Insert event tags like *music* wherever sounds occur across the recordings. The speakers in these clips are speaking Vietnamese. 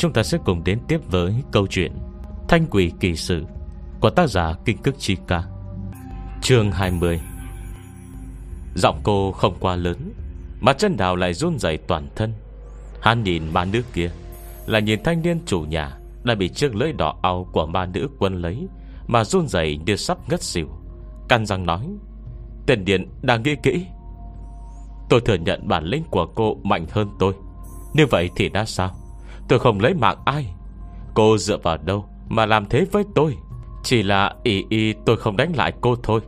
Chúng ta sẽ cùng đến tiếp với câu chuyện Thanh quỷ kỳ sự Của tác giả Kinh Cức Chi Ca. Chương 20 Giọng cô không quá lớn, Mà chân đào lại run rẩy toàn thân. Hắn nhìn ma nữ kia, Là nhìn thanh niên chủ nhà Đã bị chiếc lưỡi đỏ ao của ma nữ quân lấy, Mà run rẩy như sắp ngất xỉu. Căn răng nói tiền điện đang nghĩ kỹ. Tôi thừa nhận bản lĩnh của cô mạnh hơn tôi. Như vậy thì đã sao? Tôi không lấy mạng ai. Cô dựa vào đâu mà làm thế với tôi? Chỉ là ý ý tôi không đánh lại cô thôi.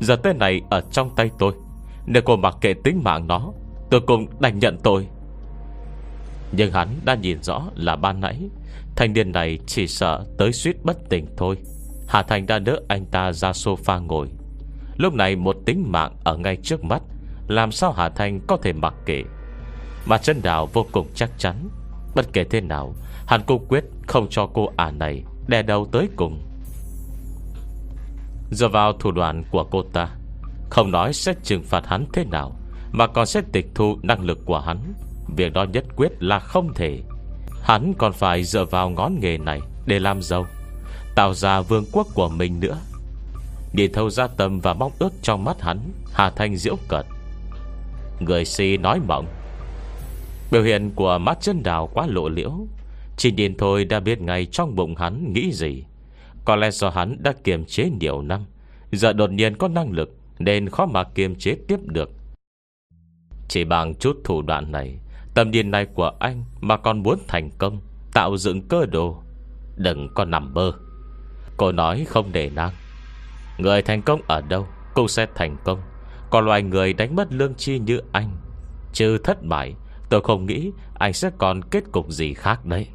Giờ tên này ở trong tay tôi. Nếu cô mặc kệ tính mạng nó, Tôi cũng đành nhận tôi Nhưng hắn đã nhìn rõ là ban nãy, Thanh niên này chỉ sợ tới suýt bất tỉnh thôi. Hà Thành đã đỡ anh ta ra sofa ngồi. Lúc này một tính mạng ở ngay trước mắt, Làm sao Hà Thành có thể mặc kệ? Mà chân đào vô cùng chắc chắn. Bất kể thế nào, Hắn cũng quyết không cho cô ả này Đè đầu tới cùng. Dựa vào thủ đoạn của cô ta, Không nói sẽ trừng phạt hắn thế nào, Mà còn sẽ tịch thu năng lực của hắn. Việc đó nhất quyết là không thể. Hắn còn phải dựa vào ngón nghề này Để làm giàu, Tạo ra vương quốc của mình nữa. Nhìn thâu ra tâm và mong ước trong mắt hắn, Hà Thanh diễu cợt. Người si nói mộng Biểu hiện của mắt chân đào quá lộ liễu. Chỉ nhìn thôi đã biết ngay trong bụng hắn nghĩ gì. Có lẽ do hắn đã kiềm chế nhiều năm, Giờ đột nhiên có năng lực Nên khó mà kiềm chế tiếp được. Chỉ bằng chút thủ đoạn này, Tầm điên này của anh Mà còn muốn thành công, Tạo dựng cơ đồ, Đừng có nằm bơ Cô nói không để năng Người thành công ở đâu Cũng sẽ thành công. Còn loài người đánh mất lương chi như anh, Chứ thất bại Tôi không nghĩ anh sẽ còn kết cục gì khác đấy.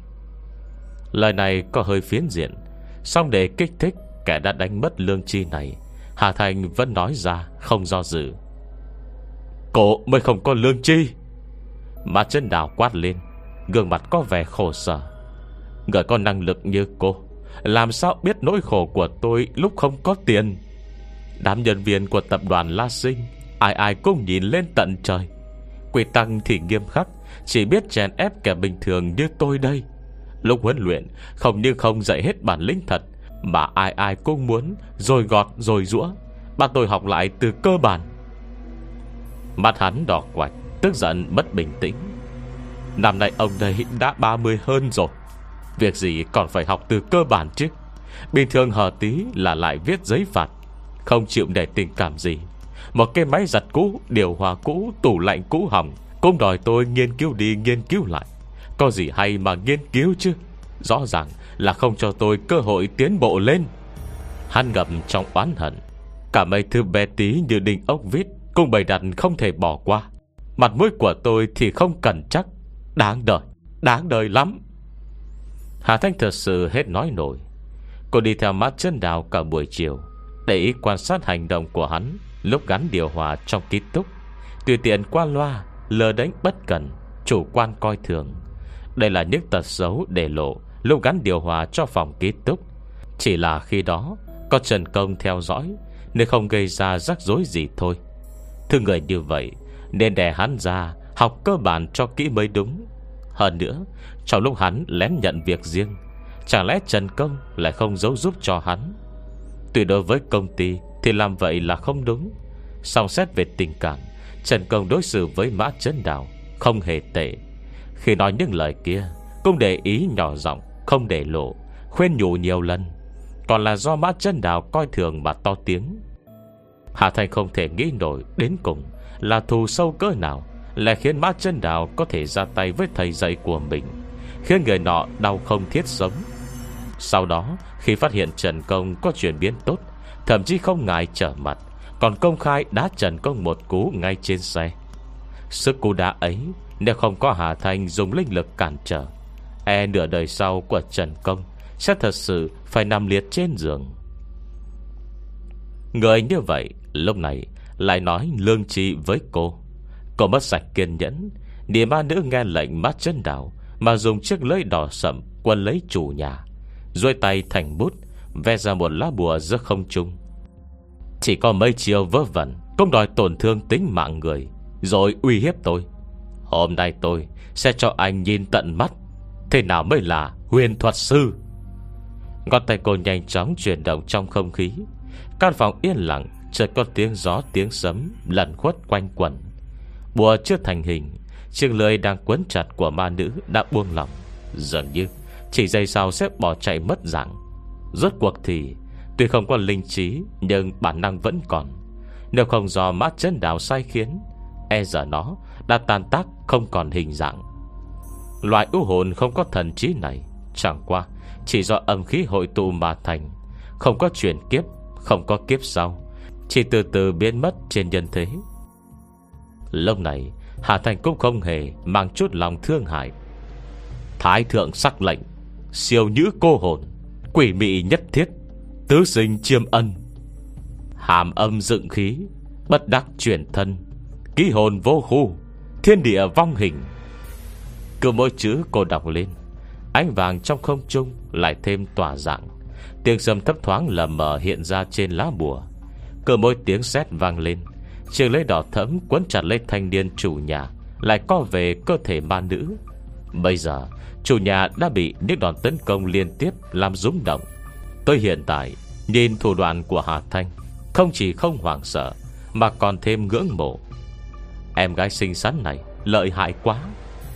Lời này có hơi phiến diện. Xong để kích thích, Kẻ đã đánh mất lương chi này, Hà Thành vẫn nói ra, không do dự. Cổ mới không có lương chi? Mà chân đào quát lên, Gương mặt có vẻ khổ sở. Người có năng lực như cô, Làm sao biết nỗi khổ của tôi Lúc không có tiền? Đám nhân viên của tập đoàn La Sinh, Ai ai cũng nhìn lên tận trời. Quy tăng thì nghiêm khắc, Chỉ biết chèn ép kẻ bình thường như tôi đây. Lúc huấn luyện, Không như không dạy hết bản lĩnh thật, Mà ai ai cũng muốn Rồi gọt rồi rũa Bắt tôi học lại từ cơ bản. Mắt hắn đỏ quạch, Tức giận mất bình tĩnh. Năm nay ông đây đã 30 hơn rồi. Việc gì còn phải học từ cơ bản chứ? Bình thường hờ tí là lại viết giấy phạt, Không chịu để tình cảm gì một cái máy giặt cũ, Điều hòa cũ, Tủ lạnh cũ hỏng. Cũng đòi tôi nghiên cứu đi nghiên cứu lại. Có gì hay mà nghiên cứu chứ? Rõ ràng là không cho tôi cơ hội tiến bộ lên. Hắn ngậm trong oán hận. Cả mấy thư bé tí như đinh ốc vít Cũng bày đặt không thể bỏ qua. Mặt mũi của tôi thì không cần chắc. Đáng đời Đáng đời lắm. Hà Thanh thật sự hết nói nổi. Cô đi theo mắt chân đào cả buổi chiều, Để ý quan sát hành động của hắn. Lúc gắn điều hòa trong ký túc. Tùy tiện qua loa, Lờ đánh bất cần Chủ quan coi thường. Đây là những tật xấu để lộ Lúc gắn điều hòa cho phòng ký túc. Chỉ là khi đó, Có Trần Công theo dõi, Nên không gây ra rắc rối gì thôi. Thưa người như vậy, Nên đè hắn ra Học cơ bản cho kỹ mới đúng. Hơn nữa, Trong lúc hắn lén nhận việc riêng, Chẳng lẽ Trần Công lại không giấu giúp cho hắn? Tuy đối với công ty thì làm vậy là không đúng. Song xét về tình cảm, Trần Công đối xử với Mã Trấn Đào Không hề tệ. Khi nói những lời kia, Cũng để ý nhỏ giọng, Không để lộ, Khuyên nhủ nhiều lần. Còn là do Mã Trấn Đào coi thường mà to tiếng. Hà Thành không thể nghĩ nổi Đến cùng là thù sâu cỡ nào Lại khiến Mã Trấn Đào có thể ra tay với thầy dạy của mình, Khiến người nọ đau không thiết sống. Sau đó, Khi phát hiện Trần Công có chuyển biến tốt Thậm chí không ngại trở mặt. Còn công khai đá Trần Công một cú ngay trên xe. Sức cú đá ấy, Nếu không có Hà Thanh dùng linh lực cản trở E nửa đời sau của Trần Công Sẽ thật sự phải nằm liệt trên giường. Người như vậy, Lúc này lại nói lương tri với cô. Cô mất sạch kiên nhẫn Địa ma nữ nghe lệnh mắt chân đảo Mà dùng chiếc lưỡi đỏ sậm Quân lấy chủ nhà Rồi tay thành bút Vẽ ra một lá bùa giữa không trung. Chỉ có mấy chiều vớ vẩn, Cũng đòi tổn thương tính mạng người, Rồi uy hiếp tôi. Hôm nay tôi sẽ cho anh nhìn tận mắt, Thế nào mới là huyền thuật sư? Ngón tay cô nhanh chóng chuyển động trong không khí. Căn phòng yên lặng, Chợt có tiếng gió, tiếng sấm Lần khuất quanh quẩn. Bùa chưa thành hình, Chiếc lưới đang quấn chặt của ma nữ đã buông lỏng. Dường như Chỉ giây sau sẽ bỏ chạy mất dạng. Rốt cuộc thì, Tuy không có linh trí, Nhưng bản năng vẫn còn. Nếu không do mát chân đào sai khiến E giờ nó đã tan tác, Không còn hình dạng. Loại ưu hồn không có thần trí này, Chẳng qua Chỉ do âm khí hội tụ mà thành. Không có chuyển kiếp, Không có kiếp sau, Chỉ từ từ biến mất trên nhân thế. Lâu này, Hà Thành cũng không hề Mang chút lòng thương hại. Thái thượng sắc lệnh, Siêu nhữ cô hồn. Quỷ mị nhất thiết. Tứ sinh chiêm ân. Hàm âm dựng khí, Bất đắc chuyển thân. Ký hồn vô khu, Thiên địa vong hình. Cứ mỗi chữ cô đọc lên, Ánh vàng trong không trung Lại thêm tỏa dạng. Tiếng sầm thấp thoáng lờ mờ hiện ra trên lá bùa. Cứ mỗi tiếng sét vang lên Trường lấy đỏ thẫm quấn chặt lấy thanh niên chủ nhà, Lại co về cơ thể ma nữ. Bây giờ Chủ nhà đã bị những đòn tấn công liên tiếp Làm rúng động. Tới hiện tại, Nhìn thủ đoạn của Hà Thanh, Không chỉ không hoảng sợ, Mà còn thêm ngưỡng mộ. Em gái xinh xắn này Lợi hại quá.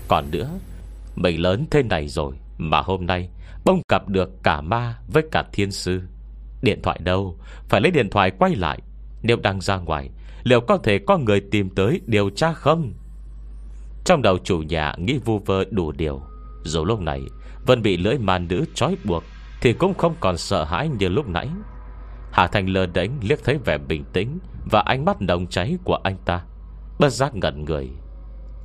Còn nữa Mình lớn thế này rồi Mà hôm nay Bông cặp được cả ma với cả thiên sư. Điện thoại đâu? Phải lấy điện thoại quay lại. Nếu đang ra ngoài, Liệu có thể có người tìm tới điều tra không? Trong đầu chủ nhà Nghĩ vu vơ đủ điều. Dù lúc này Vẫn bị lưỡi màn nữ trói buộc Thì cũng không còn sợ hãi như lúc nãy. Hà Thành lơ đánh liếc thấy vẻ bình tĩnh Và ánh mắt nồng cháy của anh ta. Bất giác ngẩn người.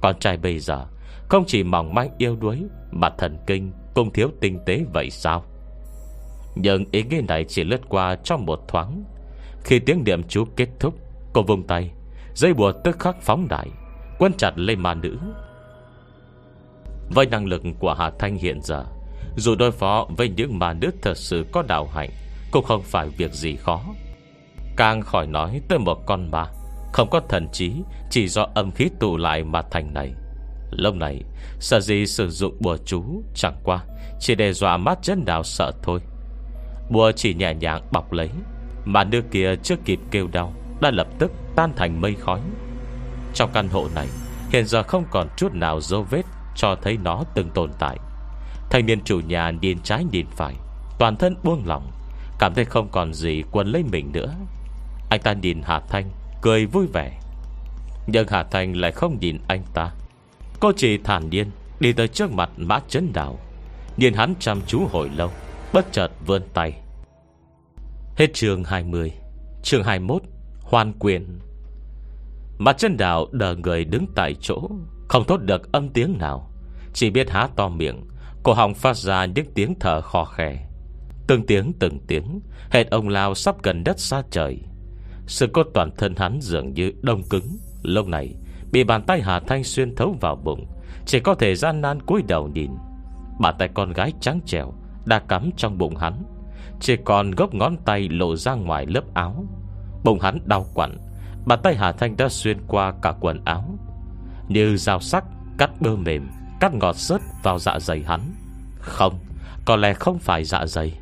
Con trai bây giờ Không chỉ mỏng manh yêu đuối Mà thần kinh cũng thiếu tinh tế vậy sao? Nhưng ý nghĩ này chỉ lướt qua trong một thoáng. Khi tiếng niệm chú kết thúc, Cô vùng tay, Dây bùa tức khắc phóng đại Quân chặt lên ma nữ. Với năng lực của Hà Thanh hiện giờ, Dù đối phó với những ma nữ thật sự có đạo hạnh, Cũng không phải việc gì khó. Càng khỏi nói tới một con ma, Không có thần trí, Chỉ do âm khí tụ lại mà thành này. Lúc này, Sợ gì sử dụng bùa chú, Chẳng qua Chỉ đe dọa mắt chân đào sợ thôi. Bùa chỉ nhẹ nhàng bọc lấy, Mà đứa kia chưa kịp kêu đau, Đã lập tức tan thành mây khói. Trong căn hộ này, Hiện giờ không còn chút nào dấu vết. Cho thấy nó từng tồn tại. Thanh niên chủ nhà nhìn trái nhìn phải, Toàn thân buông lỏng, Cảm thấy không còn gì quấn lấy mình nữa. Anh ta nhìn Hà Thanh, Cười vui vẻ. Nhưng Hà Thanh lại không nhìn anh ta. Cô chỉ thản nhiên Đi tới trước mặt mã chấn đảo Nhìn hắn chăm chú hồi lâu, Bất chợt vươn tay. Hết trường 20 Trường 21 Hoàn quyền. Mặt chân đảo đờ người đứng tại chỗ. Không thốt được âm tiếng nào. Chỉ biết há to miệng. Cổ họng phát ra những tiếng thở khò khè. Từng tiếng từng tiếng. Hệt ông Lao sắp gần đất xa trời. Sự cốt toàn thân hắn dường như đông cứng. Lâu này, Bị bàn tay Hà Thanh xuyên thấu vào bụng, Chỉ có thể gian nan cúi đầu nhìn. Bàn tay con gái trắng trẻo Đã cắm trong bụng hắn. Chỉ còn gốc ngón tay lộ ra ngoài lớp áo. Bụng hắn đau quặn. Bàn tay Hà Thanh đã xuyên qua cả quần áo. Như dao sắc, Cắt bơ mềm, Cắt ngọt sớt vào dạ dày hắn. Không, Có lẽ không phải dạ dày.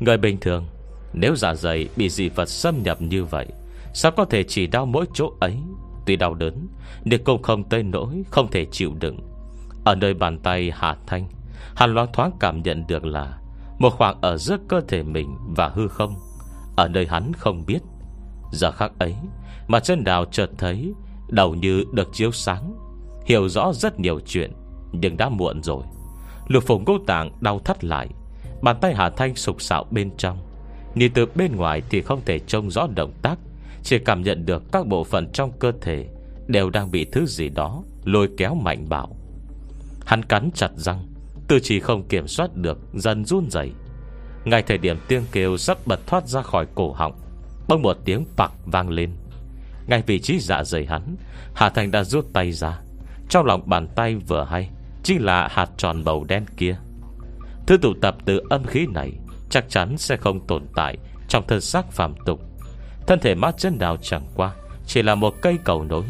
Người bình thường, Nếu dạ dày bị dị vật xâm nhập như vậy, Sao có thể chỉ đau mỗi chỗ ấy? Tuy đau đớn, Nhưng cũng không tới nỗi Không thể chịu đựng. Ở nơi bàn tay Hà Thanh Hàn loáng thoáng cảm nhận được là Một khoảng ở giữa cơ thể mình và hư không. Ở nơi hắn không biết. Giờ khắc ấy, Mà chân đào chợt thấy Đầu như được chiếu sáng. Hiểu rõ rất nhiều chuyện, Nhưng đã muộn rồi. Lục phùng ngô tạng đau thắt lại. Bàn tay Hà Thanh sục sạo bên trong. Nhìn từ bên ngoài thì không thể trông rõ động tác, Chỉ cảm nhận được các bộ phận trong cơ thể Đều đang bị thứ gì đó Lôi kéo mạnh bạo. Hắn cắn chặt răng, Tư chỉ không kiểm soát được, Dần run dậy Ngay thời điểm tiếng kêu sắp bật thoát ra khỏi cổ họng Bông một tiếng bạc vang lên. Ngay vị trí dạ dày hắn, Hà Thành đã rút tay ra. Trong lòng bàn tay vừa hay, Chính là hạt tròn màu đen kia. Thứ tụ tập từ âm khí này Chắc chắn sẽ không tồn tại Trong thân xác phàm tục. Thân thể mắt chân đào chẳng qua, Chỉ là một cây cầu nối.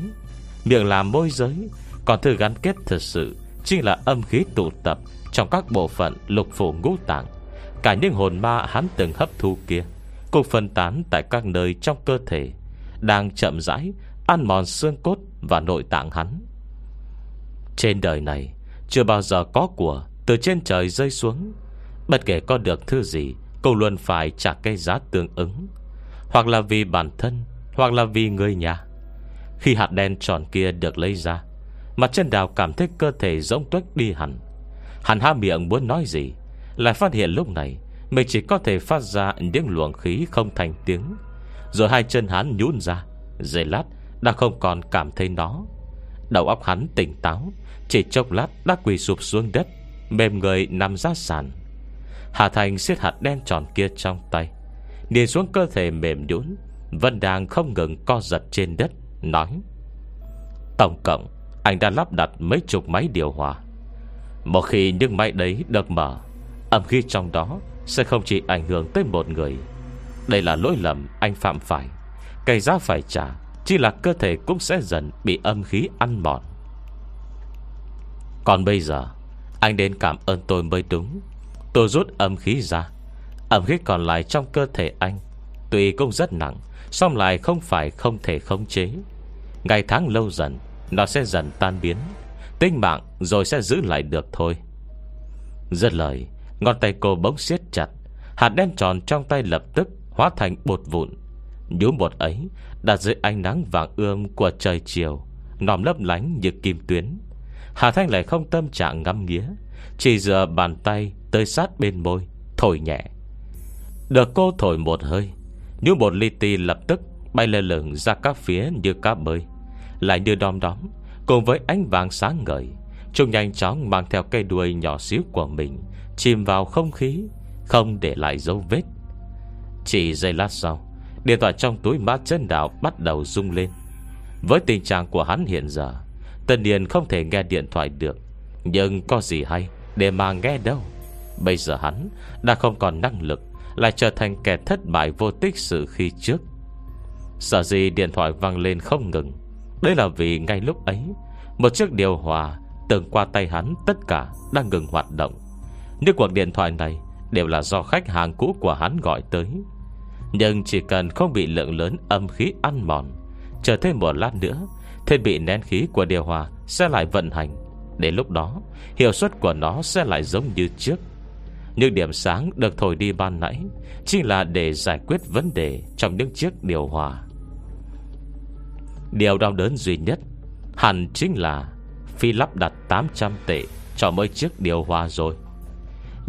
Miệng là môi giới, Còn thứ gắn kết thật sự Chính là âm khí tụ tập Trong các bộ phận lục phủ ngũ tạng. Cả những hồn ma hắn từng hấp thu kia Cũng phân tán tại các nơi trong cơ thể đang chậm rãi Ăn mòn xương cốt và nội tạng hắn. Trên đời này, Chưa bao giờ có của Từ trên trời rơi xuống. Bất kể có được thứ gì, Cũng luôn phải trả cây giá tương ứng. Hoặc là vì bản thân, Hoặc là vì người nhà. Khi hạt đen tròn kia được lấy ra, Mặt chân đào cảm thấy cơ thể rỗng tuếch đi hẳn. Hắn há miệng muốn nói gì, Lại phát hiện lúc này Mình chỉ có thể phát ra những luồng khí không thành tiếng. Rồi hai chân hắn nhún ra, Giây lát đã không còn cảm thấy nó. Đầu óc hắn tỉnh táo, Chỉ chốc lát đã quỳ sụp xuống đất, Mềm người nằm ra sàn. Hà Thành siết hạt đen tròn kia trong tay, Nhìn xuống cơ thể mềm nhũn Vân đang không ngừng co giật trên đất, Nói, Tổng cộng, anh đã lắp đặt mấy chục máy điều hòa. Một khi những máy đấy được mở, Âm khí trong đó Sẽ không chỉ ảnh hưởng tới một người đây là lỗi lầm, anh phạm phải. Cây giá phải trả, Chỉ là cơ thể cũng sẽ dần bị âm khí ăn mòn. Còn bây giờ, Anh đến cảm ơn tôi mới đúng. Tôi rút âm khí ra. Âm khí còn lại trong cơ thể anh, Tuy cũng rất nặng Xong lại không phải không thể khống chế. Ngày tháng lâu dần, Nó sẽ dần tan biến. Tinh mạng rồi sẽ giữ lại được thôi. Rất lời, Ngón tay cô bỗng siết chặt, Hạt đen tròn trong tay lập tức Hóa thành bột vụn. Nhú bột ấy đặt dưới ánh nắng vàng ươm Của trời chiều, Nòm lấp lánh như kim tuyến. Hà Thanh lại không tâm trạng ngắm nghía, Chỉ dựa bàn tay tới sát bên môi, Thổi nhẹ. Được cô thổi một hơi Như bột li ti lập tức Bay lơ lửng ra các phía như cá bơi. Lại như đom đóm, Cùng với ánh vàng sáng ngời, Chúng nhanh chóng mang theo cây đuôi nhỏ xíu của mình Chìm vào không khí, Không để lại dấu vết. Chỉ giây lát sau, Điện thoại trong túi má chân đảo bắt đầu rung lên. Với tình trạng của hắn hiện giờ Tân Điền không thể nghe điện thoại được. Nhưng có gì hay Để mà nghe đâu. Bây giờ hắn đã không còn năng lực, Lại trở thành kẻ thất bại vô tích sự khi trước. Sợ gì điện thoại vang lên không ngừng. Đây là vì ngay lúc ấy, Một chiếc điều hòa Từng qua tay hắn tất cả đang ngừng hoạt động. Những cuộc điện thoại này Đều là do khách hàng cũ của hắn gọi tới. Nhưng chỉ cần không bị lượng lớn âm khí ăn mòn, Chờ thêm một lát nữa Thiết bị nén khí của điều hòa Sẽ lại vận hành. Đến lúc đó, Hiệu suất của nó sẽ lại giống như trước. Nhưng điểm sáng được thổi đi ban nãy chỉ là để giải quyết vấn đề Trong những chiếc điều hòa. Điều đau đớn duy nhất Hẳn chính là Phi lắp đặt 800 tệ Cho mỗi chiếc điều hòa rồi.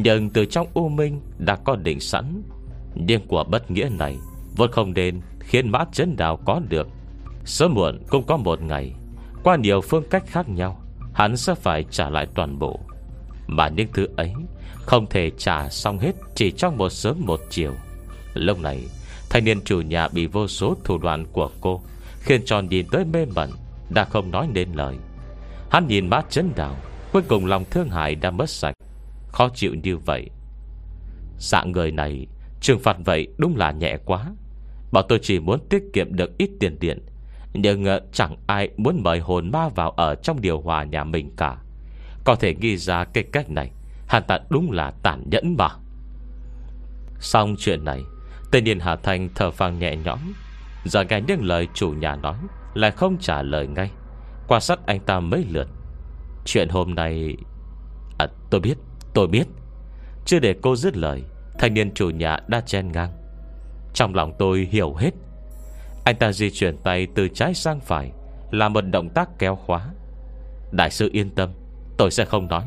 Nhưng từ trong U Minh Đã có định sẵn. Nhưng của bất nghĩa này Vẫn không nên khiến mã chấn đào có được. Sớm muộn cũng có một ngày, Qua nhiều phương cách khác nhau, Hắn sẽ phải trả lại toàn bộ. Mà những thứ ấy Không thể trả xong hết Chỉ trong một sớm một chiều. Lúc này, Thanh niên chủ nhà bị vô số thủ đoạn của cô Khiến tròn nhìn tới mê mẩn, Đã không nói nên lời. Hắn nhìn mắt chấn đào, Cuối cùng lòng thương hại đã mất sạch. Khó chịu như vậy. Dạng người này Trừng phạt vậy đúng là nhẹ quá. Bảo tôi chỉ muốn tiết kiệm được ít tiền điện, Nhưng ờ, chẳng ai muốn mời hồn ma vào Ở trong điều hòa nhà mình cả. Có thể ghi ra cái cách này Hàn ta đúng là tàn nhẫn mà. Xong chuyện này, Tên niên Hà Thanh thở phang nhẹ nhõm. Giờ nghe những lời chủ nhà nói, Lại không trả lời ngay. Quan sát anh ta mấy lượt. Chuyện hôm nay À tôi biết tôi biết. Chưa để cô dứt lời, Thanh niên chủ nhà đã chen ngang. Trong lòng tôi hiểu hết. Anh ta di chuyển tay từ trái sang phải, Là một động tác kéo khóa. Đại sư yên tâm, Tôi sẽ không nói.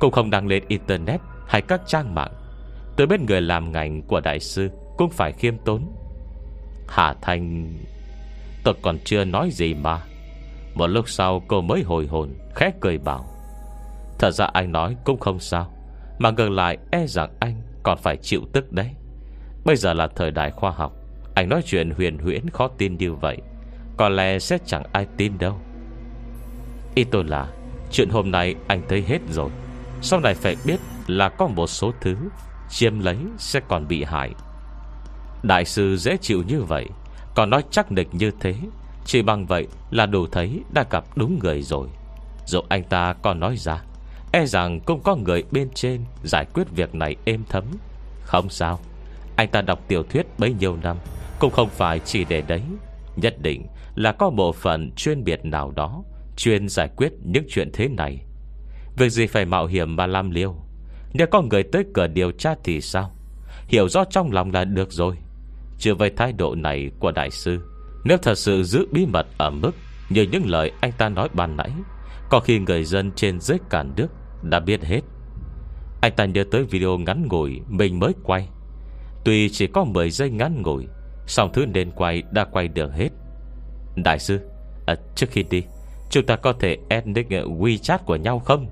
Cũng không đăng lên internet hay các trang mạng. Tôi biết người làm ngành của đại sư Cũng phải khiêm tốn. Hà Thanh, Tôi còn chưa nói gì mà. Một lúc sau cô mới hồi hồn, Khẽ cười bảo. Thật ra anh nói cũng không sao. Mà ngược lại e rằng anh còn phải chịu tức đấy. Bây giờ là thời đại khoa học, Anh nói chuyện huyền huyễn khó tin như vậy, Có lẽ sẽ chẳng ai tin đâu. Ý tôi là Chuyện hôm nay anh thấy hết rồi. Sau này phải biết là có một số thứ Chiêm lấy sẽ còn bị hại. Đại sư dễ chịu như vậy, Còn nói chắc nịch như thế, Chỉ bằng vậy là đủ thấy Đã gặp đúng người rồi. Dù anh ta còn nói ra E rằng cũng có người bên trên Giải quyết việc này êm thấm. Không sao, Anh ta đọc tiểu thuyết bấy nhiêu năm, Cũng không phải chỉ để đấy. Nhất định là có bộ phận chuyên biệt nào đó, Chuyên giải quyết những chuyện thế này. Việc gì phải mạo hiểm mà làm liêu Nếu có người tới cửa điều tra thì sao? Hiểu rõ trong lòng là được rồi. Chưa về thái độ này của đại sư, Nếu thật sự giữ bí mật ở mức Như những lời anh ta nói ban nãy, Có khi người dân trên dưới cả nước đã biết hết. Anh ta nhớ tới video ngắn ngủi Mình mới quay. Tuy chỉ có 10 giây ngắn ngủi Song thứ nên quay đã quay được hết. Đại sư à, Trước khi đi Chúng ta có thể add nick WeChat của nhau không?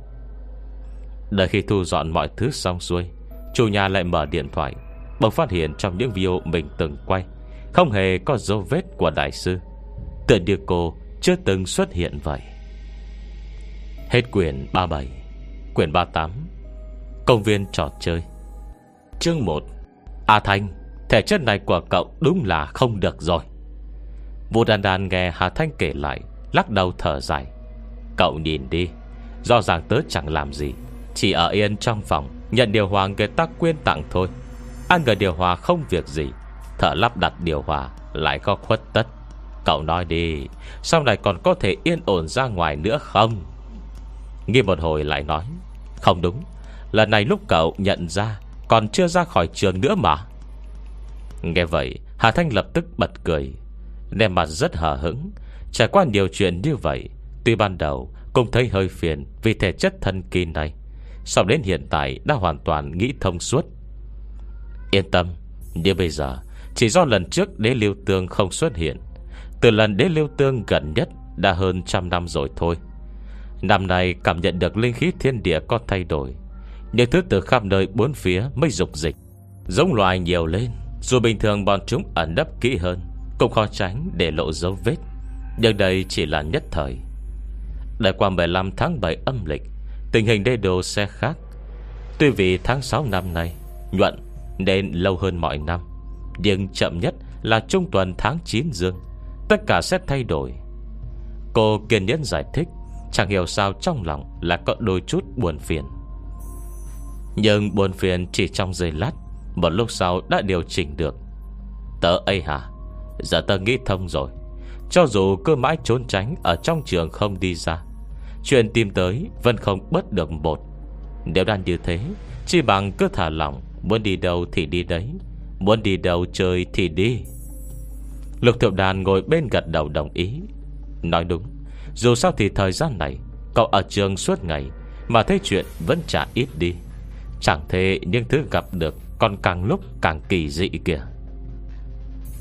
Đợi khi thu dọn mọi thứ xong xuôi Chủ nhà lại mở điện thoại Bỗng phát hiện trong những video mình từng quay Không hề có dấu vết của đại sư. Tựa như cô chưa từng xuất hiện vậy. Hết quyển 37 Quyển 38 Công viên trò chơi. Chương 1 A Thanh, Thể chất này của cậu đúng là không được rồi. Vũ Đan Đan nghe Hà Thanh kể lại, Lắc đầu thở dài. Cậu nhìn đi Do ràng tớ chẳng làm gì, Chỉ ở yên trong phòng, Nhận điều hòa người ta quyên tặng thôi. Ăn người điều hòa không việc gì, Thợ lắp đặt điều hòa Lại có khuất tất. Cậu nói đi, Sau này còn có thể yên ổn ra ngoài nữa không? Nghi một hồi lại nói, Không đúng, Lần này lúc cậu nhận ra, Còn chưa ra khỏi trường nữa mà. Nghe vậy, Hà Thanh lập tức bật cười Nè mặt rất hờ hững. Trải qua nhiều chuyện như vậy, Tuy ban đầu cũng thấy hơi phiền Vì thể chất thân kỳ này Sau đến hiện tại đã hoàn toàn nghĩ thông suốt. Yên tâm, Như bây giờ, Chỉ do lần trước đế Lưu tương không xuất hiện, Từ lần đế Lưu tương gần nhất Đã hơn trăm năm rồi thôi. Năm nay cảm nhận được linh khí thiên địa có thay đổi. Những thứ từ khắp nơi bốn phía mới dục dịch. Giống loài nhiều lên, Dù bình thường bọn chúng ẩn nấp kỹ hơn, Cũng khó tránh để lộ dấu vết. Nhưng đây chỉ là nhất thời. Đã qua 15 tháng 7 âm lịch, Tình hình đê đồ sẽ khác. Tuy vì tháng 6 năm nay, Nhuận nên lâu hơn mọi năm, Nhưng chậm nhất là trung tuần tháng 9 dương, Tất cả sẽ thay đổi. Cô kiên nhẫn giải thích. Chẳng hiểu sao trong lòng Là có đôi chút buồn phiền. Nhưng buồn phiền chỉ trong giây lát, Một lúc sau đã điều chỉnh được. Tớ ấy hả? Giờ tớ nghĩ thông rồi. Cho dù cứ mãi trốn tránh Ở trong trường không đi ra, Chuyện tìm tới vẫn không bớt được một Nếu đang như thế Chỉ bằng cứ thả lòng Muốn đi đâu thì đi đấy, Muốn đi đâu chơi thì đi. Lục thiệu đàn ngồi bên gật đầu đồng ý. Nói đúng dù sao thì thời gian này, Cậu ở trường suốt ngày, Mà thấy chuyện vẫn chả ít đi. Chẳng thế những thứ gặp được Còn càng lúc càng kỳ dị kìa.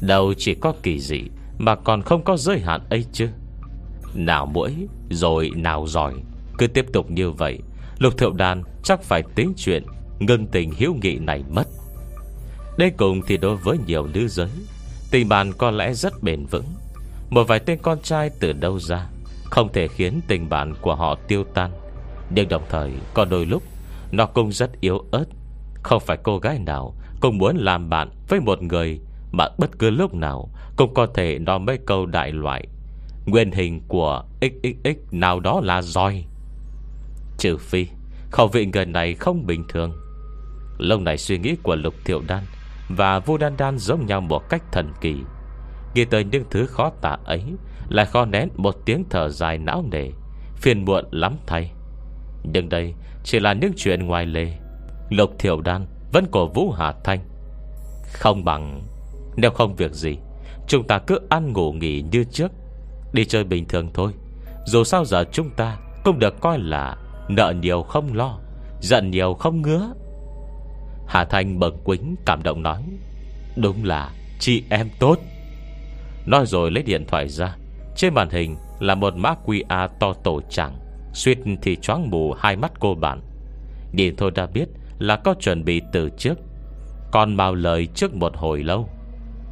Đâu chỉ có kỳ dị Mà còn không có giới hạn ấy chứ. Nào mũi Rồi nào giỏi, Cứ tiếp tục như vậy, Lục thiệu đàn chắc phải tính chuyện Ngân tình hiếu nghị này mất. Đây cùng thì đối với nhiều nữ giới, Tình bạn có lẽ rất bền vững. Một vài tên con trai từ đâu ra? Không thể khiến tình bạn của họ tiêu tan. Nhưng đồng thời, có đôi lúc, Nó cũng rất yếu ớt. Không phải cô gái nào Cũng muốn làm bạn với một người Mà bất cứ lúc nào Cũng có thể nói mấy câu đại loại. Nguyên hình của XXX nào đó là roi. Trừ phi, Khẩu vị người này không bình thường. Lâu này suy nghĩ của Lục Thiệu Đan Và Vô Đan Đan giống nhau một cách thần kỳ. Nghĩ tới những thứ khó tả ấy, Lại khó nén một tiếng thở dài não nề, Phiền muộn lắm thay. Nhưng đây chỉ là những chuyện ngoài lề. Lục Thiểu Đan Vẫn cổ vũ Hà Thanh. Không bằng, Nếu không việc gì, Chúng ta cứ ăn ngủ nghỉ như trước, Đi chơi bình thường thôi. Dù sao giờ chúng ta Cũng được coi là Nợ nhiều không lo, Giận nhiều không ngứa. Hà Thanh bận quính cảm động nói, Đúng là chị em tốt. Nói rồi lấy điện thoại ra. Trên màn hình là một mã QR to tổ chẳng Suýt thì choáng mù hai mắt cô bạn. Nhìn thôi đã biết Là có chuẩn bị từ trước. Còn bao lời trước một hồi lâu.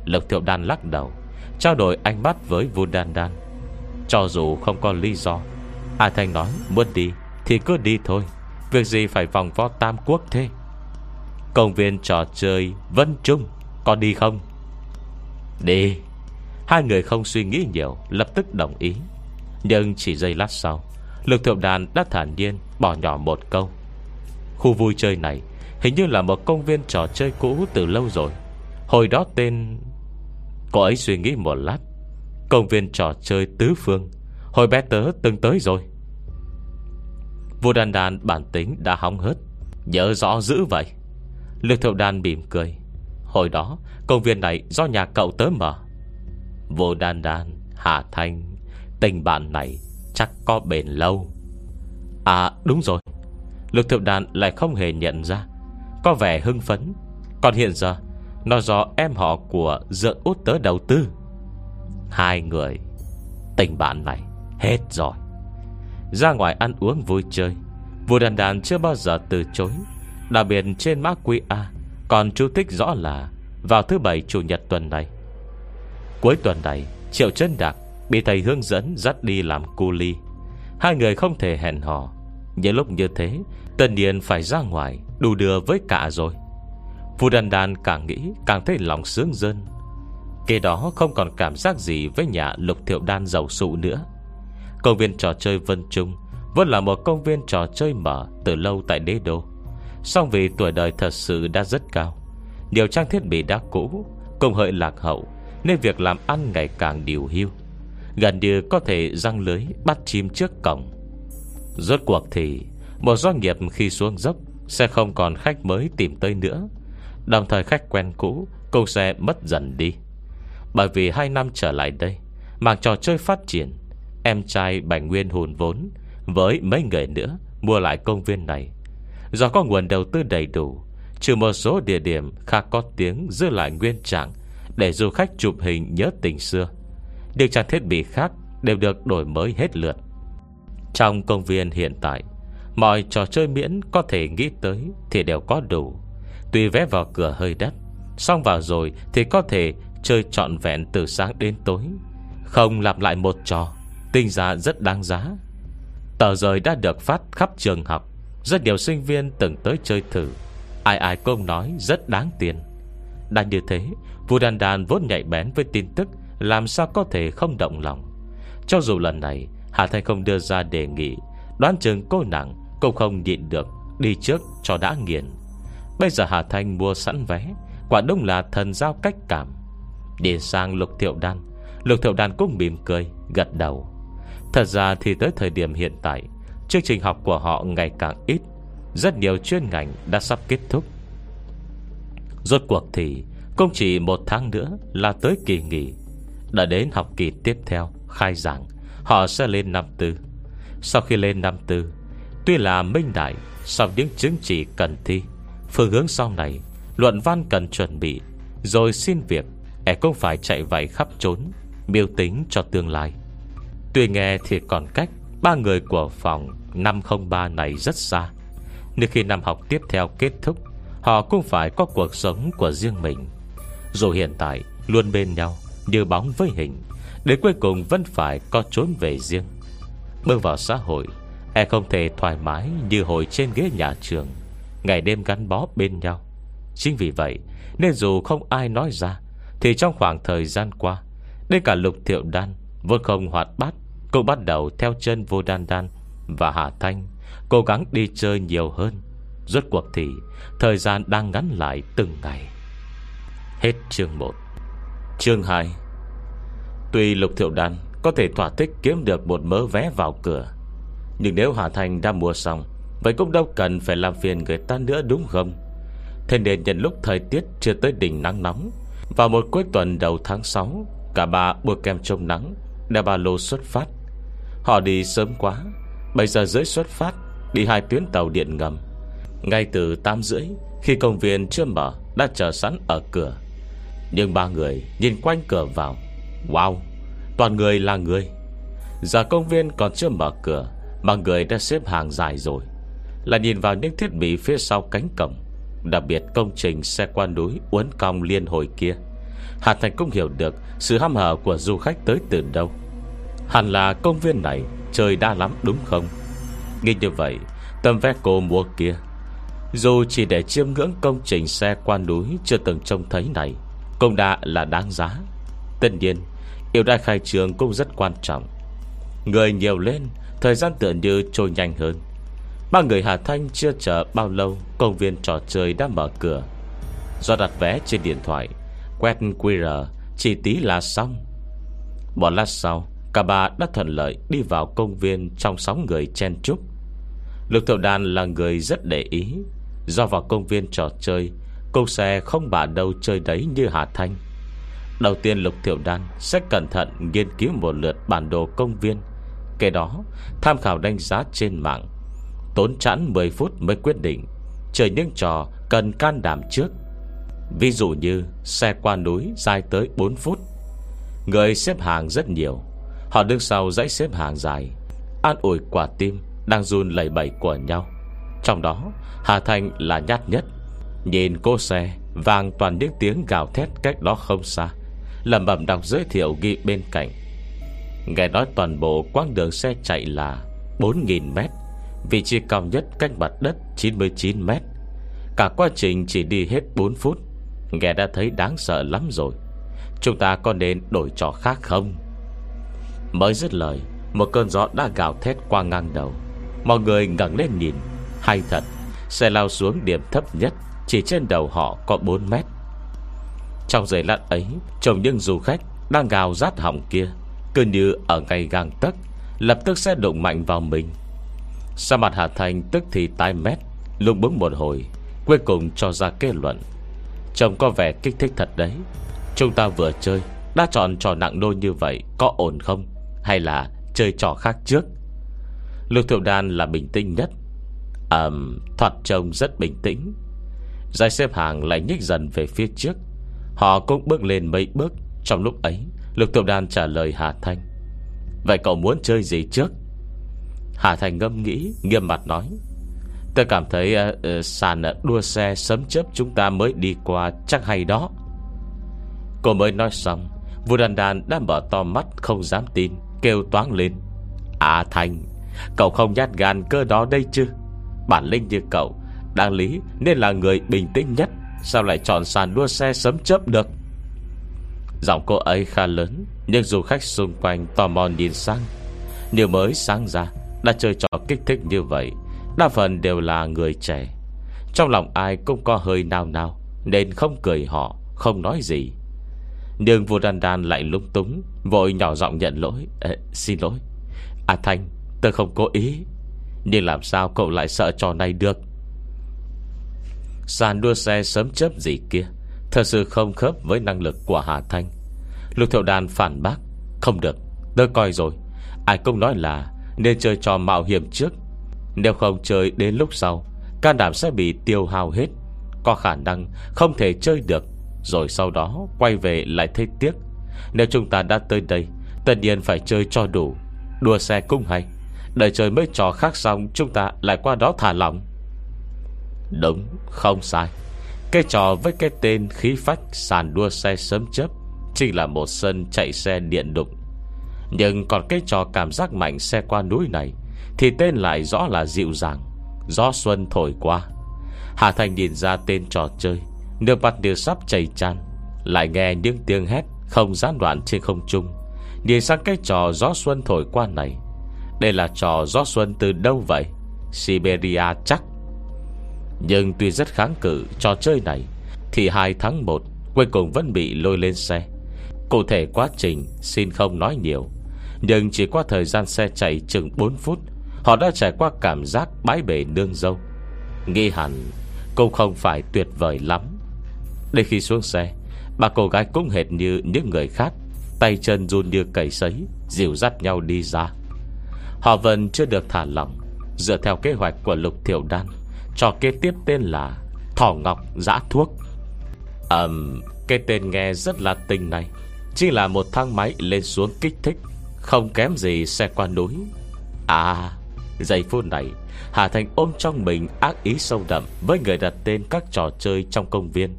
Lục thiệu đan lắc đầu, Trao đổi ánh mắt với Vu Đan Đan. Cho dù không có lý do a Thanh nói, muốn đi Thì cứ đi thôi. Việc gì phải vòng vo tam quốc thế? Công viên trò chơi Vân Trung Có đi không? Đi. Hai người không suy nghĩ nhiều, Lập tức đồng ý. Nhưng chỉ giây lát sau, Lực thượng đàn đã thản nhiên Bỏ nhỏ một câu. Khu vui chơi này Hình như là một công viên trò chơi cũ từ lâu rồi. Hồi đó tên, Cô ấy suy nghĩ một lát. Công viên trò chơi tứ phương, Hồi bé tớ từng tới rồi. Vua đàn đàn bản tính đã hóng hớt, Nhớ rõ dữ vậy. Lực thượng đàn mỉm cười. Hồi đó, công viên này do nhà cậu tớ mở Vô đan đan, Hà Thanh, Tình bạn này chắc có bền lâu. À đúng rồi. Lực thiệu đàn lại không hề nhận ra. Có vẻ hưng phấn. Còn hiện giờ, Nó do em họ của dượng út tớ đầu tư. Hai người, Tình bạn này Hết rồi. Ra ngoài ăn uống vui chơi Vua đàn đàn chưa bao giờ từ chối. Đặc biệt trên mã QA Còn chú thích rõ là Vào thứ bảy chủ nhật tuần này Cuối tuần này, Triệu chân Đạc Bị thầy hướng dẫn dắt đi làm cu ly. Hai người không thể hẹn hò. Những lúc như thế, Tân Điền phải ra ngoài Đủ đưa với cả rồi. Phu đàn đàn càng nghĩ càng thấy lòng sướng dân Kế đó không còn cảm giác gì Với nhà lục thiệu đan giàu sụ nữa. Công viên trò chơi Vân Trung Vẫn là một công viên trò chơi mở Từ lâu tại đế đô. Song vì tuổi đời thật sự đã rất cao, Nhiều trang thiết bị đã cũ Công hợi lạc hậu nên việc làm ăn ngày càng điều hưu Gần như có thể răng lưới Bắt chim trước cổng. Rốt cuộc thì, Một doanh nghiệp khi xuống dốc Sẽ không còn khách mới tìm tới nữa. Đồng thời khách quen cũ Cũng sẽ mất dần đi. Bởi vì hai năm trở lại đây màng trò chơi phát triển, Em trai Bành Nguyên hùn vốn Với mấy người nữa Mua lại công viên này. Do có nguồn đầu tư đầy đủ, Trừ một số địa điểm khá có tiếng Giữ lại nguyên trạng để du khách chụp hình nhớ tình xưa. Những trang thiết bị khác Đều được đổi mới hết lượt. Trong công viên hiện tại, Mọi trò chơi miễn có thể nghĩ tới Thì đều có đủ. Tuy vé vào cửa hơi đắt, Xong vào rồi thì có thể chơi trọn vẹn từ sáng đến tối. Không lặp lại một trò, Tinh giá rất đáng giá. Tờ rời đã được phát khắp trường học, Rất nhiều sinh viên từng tới chơi thử. Ai ai cũng nói rất đáng tiền. Đã như thế Vua đàn đàn vốn nhạy bén với tin tức, làm sao có thể không động lòng. Cho dù lần này Hà Thanh không đưa ra đề nghị, Đoán chừng cô nặng Cũng không nhịn được Đi trước cho đã nghiền. Bây giờ Hà Thanh mua sẵn vé, Quả đúng là thần giao cách cảm. Đi sang lục thiệu đan, Lục thiệu đan cũng mỉm cười, Gật đầu. Thật ra thì tới thời điểm hiện tại, Chương trình học của họ ngày càng ít, Rất nhiều chuyên ngành đã sắp kết thúc. Rốt cuộc thì cũng chỉ một tháng nữa là tới kỳ nghỉ. Đã đến học kỳ tiếp theo, Khai giảng, Họ sẽ lên năm tư. Sau khi lên năm tư, Tuy là minh đại Sau những chứng chỉ cần thi, Phương hướng sau này, Luận văn cần chuẩn bị, Rồi xin việc E cũng phải chạy vậy khắp trốn Miêu tính cho tương lai. Tuy nghe thì còn cách, Ba người của phòng 503 này rất xa. Nếu khi năm học tiếp theo kết thúc, Họ cũng phải có cuộc sống của riêng mình. Dù hiện tại luôn bên nhau, như bóng với hình, Đến cuối cùng vẫn phải có trốn về riêng. Bước vào xã hội E không thể thoải mái như hồi trên ghế nhà trường. Ngày đêm gắn bó bên nhau. Chính vì vậy, Nên dù không ai nói ra, Thì trong khoảng thời gian qua, Đến cả lục thiệu đan Vô không hoạt bát, Cũng bắt đầu theo chân vô đan đan Và Hà Thanh, Cố gắng đi chơi nhiều hơn. Rốt cuộc thì, Thời gian đang ngắn lại từng ngày. Hết chương 1 Chương 2 Tuy Lục Thiệu Đan Có thể thỏa thích kiếm được một mớ vé vào cửa, Nhưng nếu Hà Thành đã mua xong, Vậy cũng đâu cần phải làm phiền người ta nữa, đúng không? Thế nên nhận lúc thời tiết Chưa tới đỉnh nắng nóng, Vào một cuối tuần đầu tháng 6 Cả ba bôi kem trông nắng Đeo ba lô xuất phát. Họ đi sớm quá 7 giờ rưỡi xuất phát, Đi hai tuyến tàu điện ngầm. Ngay từ 8 rưỡi, Khi công viên chưa mở, Đã chờ sẵn ở cửa. Nhưng ba người nhìn quanh cửa vào. Wow, Toàn người là người. Giờ công viên còn chưa mở cửa, Mà người đã xếp hàng dài rồi. Là nhìn vào những thiết bị phía sau cánh cổng, Đặc biệt công trình xe qua núi Uốn cong liên hồi kia. Hà Thành cũng hiểu được Sự ham hở của du khách tới từ đâu. Hẳn là công viên này Trời đa lắm đúng không? Nghĩ như vậy Tầm vé cô mua kia. Dù chỉ để chiêm ngưỡng công trình xe qua núi Chưa từng trông thấy này cũng đã là đáng giá. Tất nhiên, Yêu đai khai trường cũng rất quan trọng. Người nhiều lên, Thời gian tựa như trôi nhanh hơn. Ba người Hà Thanh chưa chờ bao lâu, Công viên trò chơi đã mở cửa. Do đặt vé trên điện thoại, Quét QR Chỉ tí là xong. Một lát sau, Cả ba đã thuận lợi đi vào công viên Trong sóng người chen chúc. Lục Thiệu Đàn là người rất để ý. Do vào công viên trò chơi Cô xe không bà đâu chơi đấy như Hà Thanh. Đầu tiên Lục Thiểu Đan Sẽ cẩn thận nghiên cứu một lượt bản đồ công viên. Kế đó, Tham khảo đánh giá trên mạng. Tốn chẵn 10 phút mới quyết định, Chơi những trò cần can đảm trước. Ví dụ như Xe qua núi dài tới 4 phút. Người xếp hàng rất nhiều. Họ đứng sau dãy xếp hàng dài, An ủi quả tim Đang run lẩy bẩy của nhau. Trong đó, Hà Thanh là nhát nhất. Nhìn cô xe, Vàng toàn những tiếng gào thét cách đó không xa. Lầm bẩm đọc giới thiệu ghi bên cạnh. Nghe nói toàn bộ quãng đường xe chạy là 4.000 mét, Vị trí cao nhất cách mặt đất 99 mét. Cả quá trình chỉ đi hết 4 phút, Nghe đã thấy đáng sợ lắm rồi. Chúng ta có nên đổi trò khác không? Mới dứt lời, Một cơn gió đã gào thét qua ngang đầu. Mọi người ngẩng lên nhìn, Hay thật, Xe lao xuống điểm thấp nhất. Chỉ trên đầu họ có 4 mét. Trong giây lát ấy Trông những du khách đang gào rát hỏng kia Cứ như ở ngay gang tấc, Lập tức sẽ đụng mạnh vào mình. Sa mặt Hà Thành tức thì tái mét Lung bứng một hồi, Cuối cùng cho ra kết luận. Trông có vẻ kích thích thật đấy. Chúng ta vừa chơi, Đã chọn trò nặng đôi như vậy Có ổn không? Hay là chơi trò khác trước? Lục thiệu đan là bình tĩnh nhất. À Thoạt trông rất bình tĩnh. Giải xếp hàng lại nhích dần về phía trước. Họ cũng bước lên mấy bước. Trong lúc ấy Lục Tiểu đan trả lời Hà Thanh. Vậy cậu muốn chơi gì trước? Hà Thành ngâm nghĩ Nghiêm mặt nói. Tôi cảm thấy uh, uh, sàn đua xe sấm chớp chúng ta mới đi qua chắc hay đó. Cô mới nói xong vua đàn đàn đã mở to mắt không dám tin Kêu toán lên. À Thành Cậu không nhát gan cơ đó đây chứ? Bản linh như cậu Đáng lý nên là người bình tĩnh nhất. Sao lại chọn sàn đua xe sấm chớp được? Giọng cô ấy khá lớn Nhưng du khách xung quanh tò mò nhìn sang. Nếu mới sáng ra Đã chơi trò kích thích như vậy Đa phần đều là người trẻ. Trong lòng ai cũng có hơi nào nào Nên không cười họ Không nói gì. Nhưng vua đan đan lại lung túng Vội nhỏ giọng nhận lỗi. Ê, Xin lỗi. À Thanh tôi không cố ý. Nhưng làm sao cậu lại sợ trò này được? Sàn đua xe sớm chớp gì kia, Thật sự không khớp với năng lực của Hà Thanh. Lục thiệu đàn phản bác, Không được, Tôi coi rồi. Ai cũng nói là Nên chơi trò mạo hiểm trước. Nếu không chơi đến lúc sau, Can đảm sẽ bị tiêu hao hết. Có khả năng không thể chơi được, Rồi sau đó quay về lại thấy tiếc. Nếu chúng ta đã tới đây, Tất nhiên phải chơi cho đủ. Đua xe cũng hay, Đợi chơi mấy trò khác xong, Chúng ta lại qua đó thả lỏng. Đúng, không sai. Cái trò với cái tên khí phách Sàn đua xe sớm chấp Chính là một sân chạy xe điện đụng. Nhưng còn cái trò cảm giác mạnh Xe qua núi này Thì tên lại rõ là dịu dàng, Gió xuân thổi qua. Hà Thành nhìn ra tên trò chơi, Nước mặt đều sắp chảy tràn, Lại nghe những tiếng hét Không gián đoạn trên không trung. Nhìn sang cái trò gió xuân thổi qua này, Đây là trò gió xuân từ đâu vậy? Siberia chắc. Nhưng tuy rất kháng cự trò chơi này, Thì hai tháng 1 Cuối cùng vẫn bị lôi lên xe. Cụ thể quá trình xin không nói nhiều, Nhưng chỉ qua thời gian xe chạy chừng 4 phút, Họ đã trải qua cảm giác bãi bể nương dâu Nghĩ hẳn Cũng không phải tuyệt vời lắm. Đến khi xuống xe Bà cô gái cũng hệt như những người khác, Tay chân run như cầy sấy, Dìu dắt nhau đi ra. Họ vẫn chưa được thả lỏng, Dựa theo kế hoạch của Lục Thiểu Đan. Trò kế tiếp tên là Thỏ Ngọc Giã Thuốc. Ờm, Cái tên nghe rất là tình này. Chỉ là một thang máy lên xuống kích thích, Không kém gì xe qua núi. À Giây phút này, Hà Thành ôm trong mình ác ý sâu đậm Với người đặt tên các trò chơi trong công viên.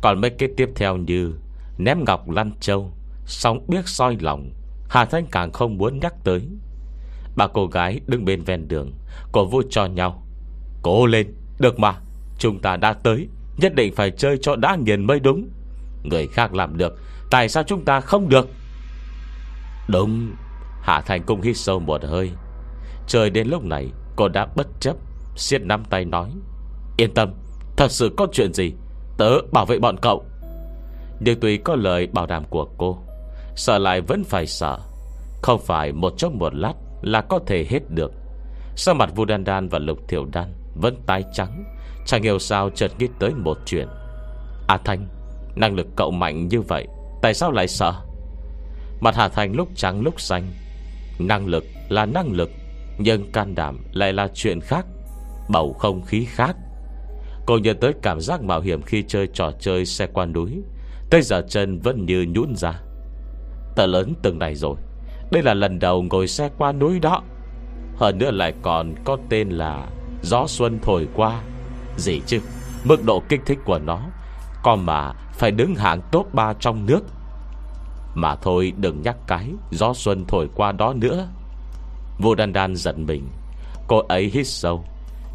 Còn mấy cái tiếp theo như Ném ngọc lăn châu, sóng biếc soi lòng, Hà Thanh càng không muốn nhắc tới. Bà cô gái đứng bên ven đường, Cổ vui cho nhau. Cố lên, được mà Chúng ta đã tới Nhất định phải chơi cho đã nghiền mới đúng. Người khác làm được Tại sao chúng ta không được? Đúng Hạ Thành cũng hít sâu một hơi. Trời đến lúc này Cô đã bất chấp siết nắm tay nói Yên tâm Thật sự có chuyện gì Tớ bảo vệ bọn cậu. Nhưng tùy có lời bảo đảm của cô Sợ lại vẫn phải sợ. Không phải một chốc một lát Là có thể hết được. Sau mặt Vu Đan Đan và Lục Thiểu Đan vẫn tái trắng, Chẳng hiểu sao chợt nghĩ tới một chuyện. A Thanh Năng lực cậu mạnh như vậy, Tại sao lại sợ? Mặt Hà Thành lúc trắng lúc xanh. Năng lực là năng lực, Nhưng can đảm lại là chuyện khác, Bầu không khí khác. Cô nhớ tới cảm giác mạo hiểm Khi chơi trò chơi xe qua núi, Tới giờ chân vẫn như nhũn ra. Tờ lớn từng này rồi, Đây là lần đầu ngồi xe qua núi đó. Hơn nữa lại còn có tên là Gió xuân thổi qua. Gì chứ? Mức độ kích thích của nó. Còn mà phải đứng hạng top 3 trong nước. Mà thôi, đừng nhắc cái Gió xuân thổi qua đó nữa. Vô đan đan giận mình. Cô ấy hít sâu.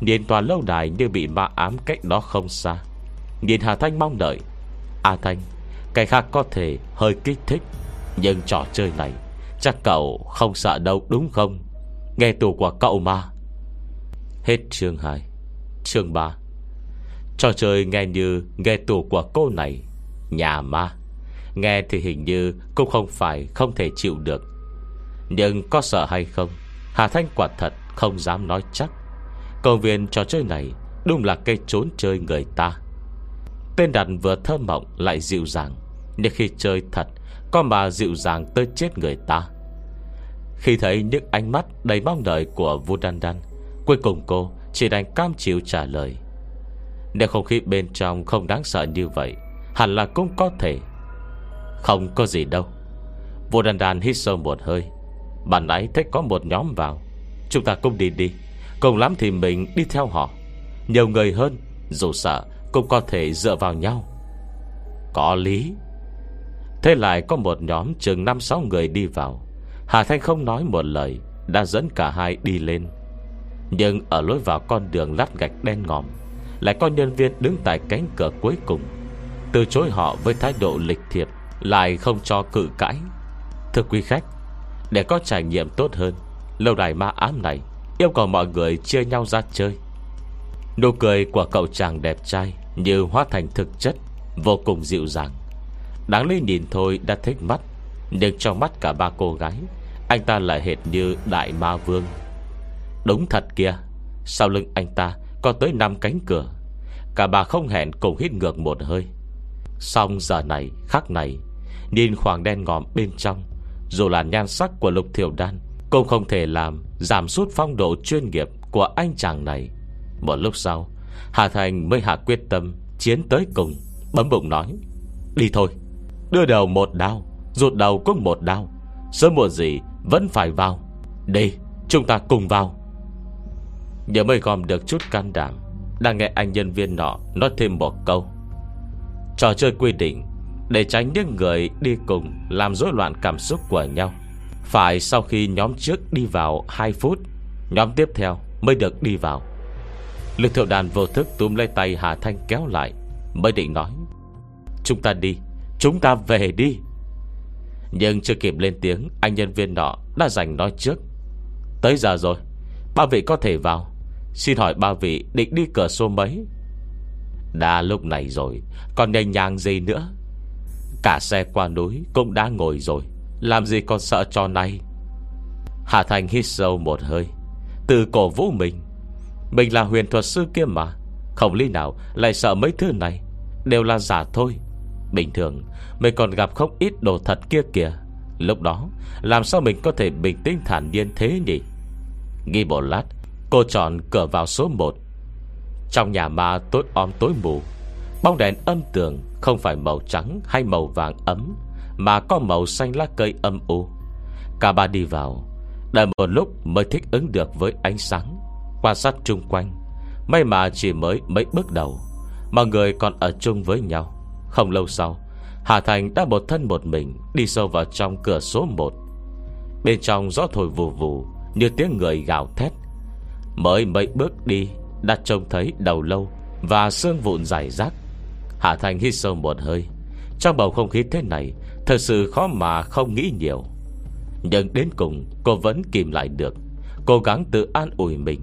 Nhìn toàn lâu đài như bị ma ám cách đó không xa. Nhìn Hà Thanh mong đợi. A Thanh Cái khác có thể hơi kích thích. Nhưng trò chơi này, Chắc cậu không sợ đâu, đúng không? Nghe tù của cậu mà. Hết chương 2 Chương 3 Trò chơi nghe như nghe tù của cô này, Nhà ma. Nghe thì hình như cũng không phải Không thể chịu được. Nhưng có sợ hay không? Hà Thanh quả thật không dám nói chắc. Công viên trò chơi này Đúng là cây trốn chơi người ta. Tên đặt vừa thơ mộng lại dịu dàng, Nhưng khi chơi thật, Có mà dịu dàng tới chết người ta. Khi thấy những ánh mắt Đầy mong đợi của Vu Đan Đan Cuối cùng cô chỉ đành cam chịu trả lời. Nếu không khí bên trong Không đáng sợ như vậy, Hẳn là cũng có thể. Không có gì đâu. Vô đàn đàn hít sâu một hơi. Bạn ấy thấy có một nhóm vào. Chúng ta cũng đi đi. Cùng lắm thì mình đi theo họ. Nhiều người hơn, Dù sợ cũng có thể dựa vào nhau. Có lý. Thế lại có một nhóm chừng 5-6 người đi vào. Hà Thanh không nói một lời, Đã dẫn cả hai đi lên. Nhưng ở lối vào con đường lát gạch đen ngòm, Lại có nhân viên đứng tại cánh cửa cuối cùng. Từ chối họ với thái độ lịch thiệp, Lại không cho cự cãi. Thưa quý khách, Để có trải nghiệm tốt hơn, Lâu đài ma ám này Yêu cầu mọi người chia nhau ra chơi. Nụ cười của cậu chàng đẹp trai Như hóa thành thực chất, Vô cùng dịu dàng. Đáng lý nhìn thôi đã thích mắt, Nhưng trong mắt cả ba cô gái, Anh ta lại hệt như đại ma vương. Đúng thật kia. Sau lưng anh ta có tới 5 cánh cửa. Cả bà không hẹn cùng hít ngược một hơi. Xong giờ này, khắc này, Nhìn khoảng đen ngòm bên trong, Dù là nhan sắc của lục thiểu đan, Cũng không thể làm Giảm sút phong độ chuyên nghiệp Của anh chàng này. Một lúc sau, Hà Thành mới hạ quyết tâm Chiến tới cùng, Bấm bụng nói, Đi thôi. Đưa đầu một đao, Rụt đầu cũng một đao. Sớm muộn gì vẫn phải vào. Đi, chúng ta cùng vào. Nhớ mới gom được chút can đảm, Đang nghe anh nhân viên nọ Nói thêm một câu. Trò chơi quy định, Để tránh những người đi cùng Làm rối loạn cảm xúc của nhau, Phải sau khi nhóm trước đi vào 2 phút, Nhóm tiếp theo mới được đi vào. Lực thiệu đàn vô thức túm lấy tay Hà Thanh kéo lại, Mới định nói, Chúng ta đi, Chúng ta về đi. Nhưng chưa kịp lên tiếng, Anh nhân viên nọ đã giành nói trước, Tới giờ rồi, Ba vị có thể vào. Xin hỏi ba vị định đi cửa số mấy? Đã lúc này rồi, Còn nhanh nhàng gì nữa? Cả xe qua núi cũng đã ngồi rồi, Làm gì còn sợ cho này Hà Thành hít sâu một hơi, Từ cổ vũ mình. Mình là huyền thuật sư kia mà, Không lý nào lại sợ mấy thứ này, Đều là giả thôi. Bình thường, Mình còn gặp không ít đồ thật kia kìa. Lúc đó, Làm sao mình có thể bình tĩnh thản nhiên thế nhỉ? Nghi bộ lát Cô chọn cửa vào số 1 Trong nhà ma tối om tối mù, Bóng đèn âm tường Không phải màu trắng hay màu vàng ấm, Mà có màu xanh lá cây âm u. Cả ba đi vào, Đợi một lúc mới thích ứng được với ánh sáng, Quan sát chung quanh. May mà chỉ mới mấy bước đầu Mọi người còn ở chung với nhau. Không lâu sau, Hà Thành đã một thân một mình Đi sâu vào trong cửa số 1 Bên trong gió thổi vù vù, Như tiếng người gào thét. Mới mấy bước đi, Đã trông thấy đầu lâu Và xương vụn dài rác. Hạ Thành hít sâu một hơi. Trong bầu không khí thế này, Thật sự khó mà không nghĩ nhiều. Nhưng đến cùng, cô vẫn kìm lại được, Cố gắng tự an ủi mình.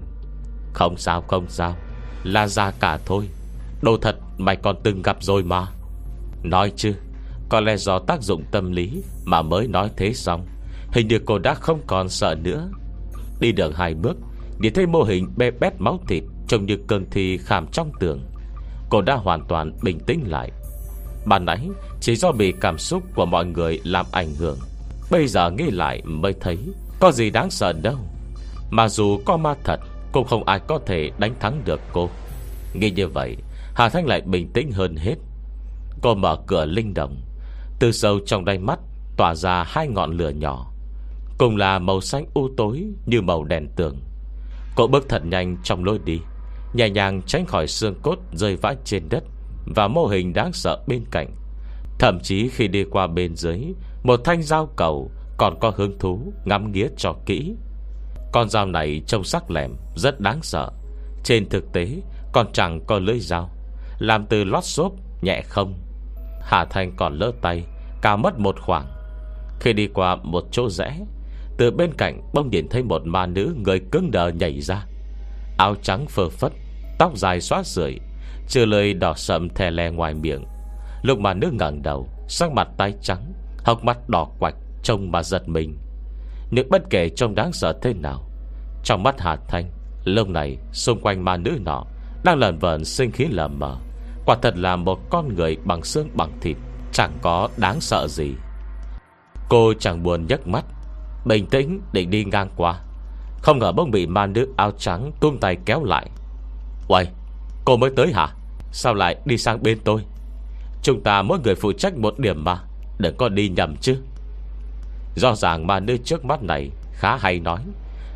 Không sao không sao, Là già cả thôi. Đồ thật, mày còn từng gặp rồi mà. Nói chứ, Có lẽ do tác dụng tâm lý Mà mới nói thế xong. Hình như cô đã không còn sợ nữa. Đi được hai bước Nhìn thấy mô hình bê bét máu thịt Trông như cơn thi khảm trong tường, Cô đã hoàn toàn bình tĩnh lại. Ban nãy chỉ do bị cảm xúc Của mọi người làm ảnh hưởng. Bây giờ nghĩ lại mới thấy Có gì đáng sợ đâu. Mà dù có ma thật, Cũng không ai có thể đánh thắng được cô. Nghĩ như vậy, Hà Thanh lại bình tĩnh hơn hết. Cô mở cửa linh động. Từ sâu trong đáy mắt Tỏa ra hai ngọn lửa nhỏ. Cùng là màu xanh u tối Như màu đèn tường. Cô bước thật nhanh trong lối đi, Nhẹ nhàng tránh khỏi xương cốt rơi vãi trên đất Và mô hình đáng sợ bên cạnh. Thậm chí khi đi qua bên dưới, Một thanh dao cầu Còn có hứng thú ngắm nghía cho kỹ. Con dao này trông sắc lẻm, Rất đáng sợ. Trên thực tế, còn chẳng có lưỡi dao, Làm từ lót xốp, nhẹ không. Hà Thanh còn lỡ tay Cao mất một khoảng. Khi đi qua một chỗ rẽ từ bên cạnh bông nhìn thấy một ma nữ Người cứng đờ nhảy ra. Áo trắng phơ phất, Tóc dài xóa rượi Chưa lời đỏ sậm thè lè ngoài miệng. Lúc mà nữ ngẩng đầu, Sắc mặt tay trắng, Hốc mắt đỏ quạch, Trông mà giật mình. Nhưng bất kể trông đáng sợ thế nào, Trong mắt Hà Thanh, Lúc này xung quanh ma nữ nọ Đang lẩn vẩn sinh khí lờ mờ. Quả thật là một con người bằng xương bằng thịt, Chẳng có đáng sợ gì. Cô chẳng buồn nhấc mắt Bình tĩnh định đi ngang qua. Không ngờ bỗng bị ma nữ áo trắng Tung tay kéo lại. Uầy, cô mới tới hả? Sao lại đi sang bên tôi? Chúng ta mỗi người phụ trách một điểm mà, Đừng có đi nhầm chứ. Rõ ràng mà nữ trước mắt này Khá hay nói.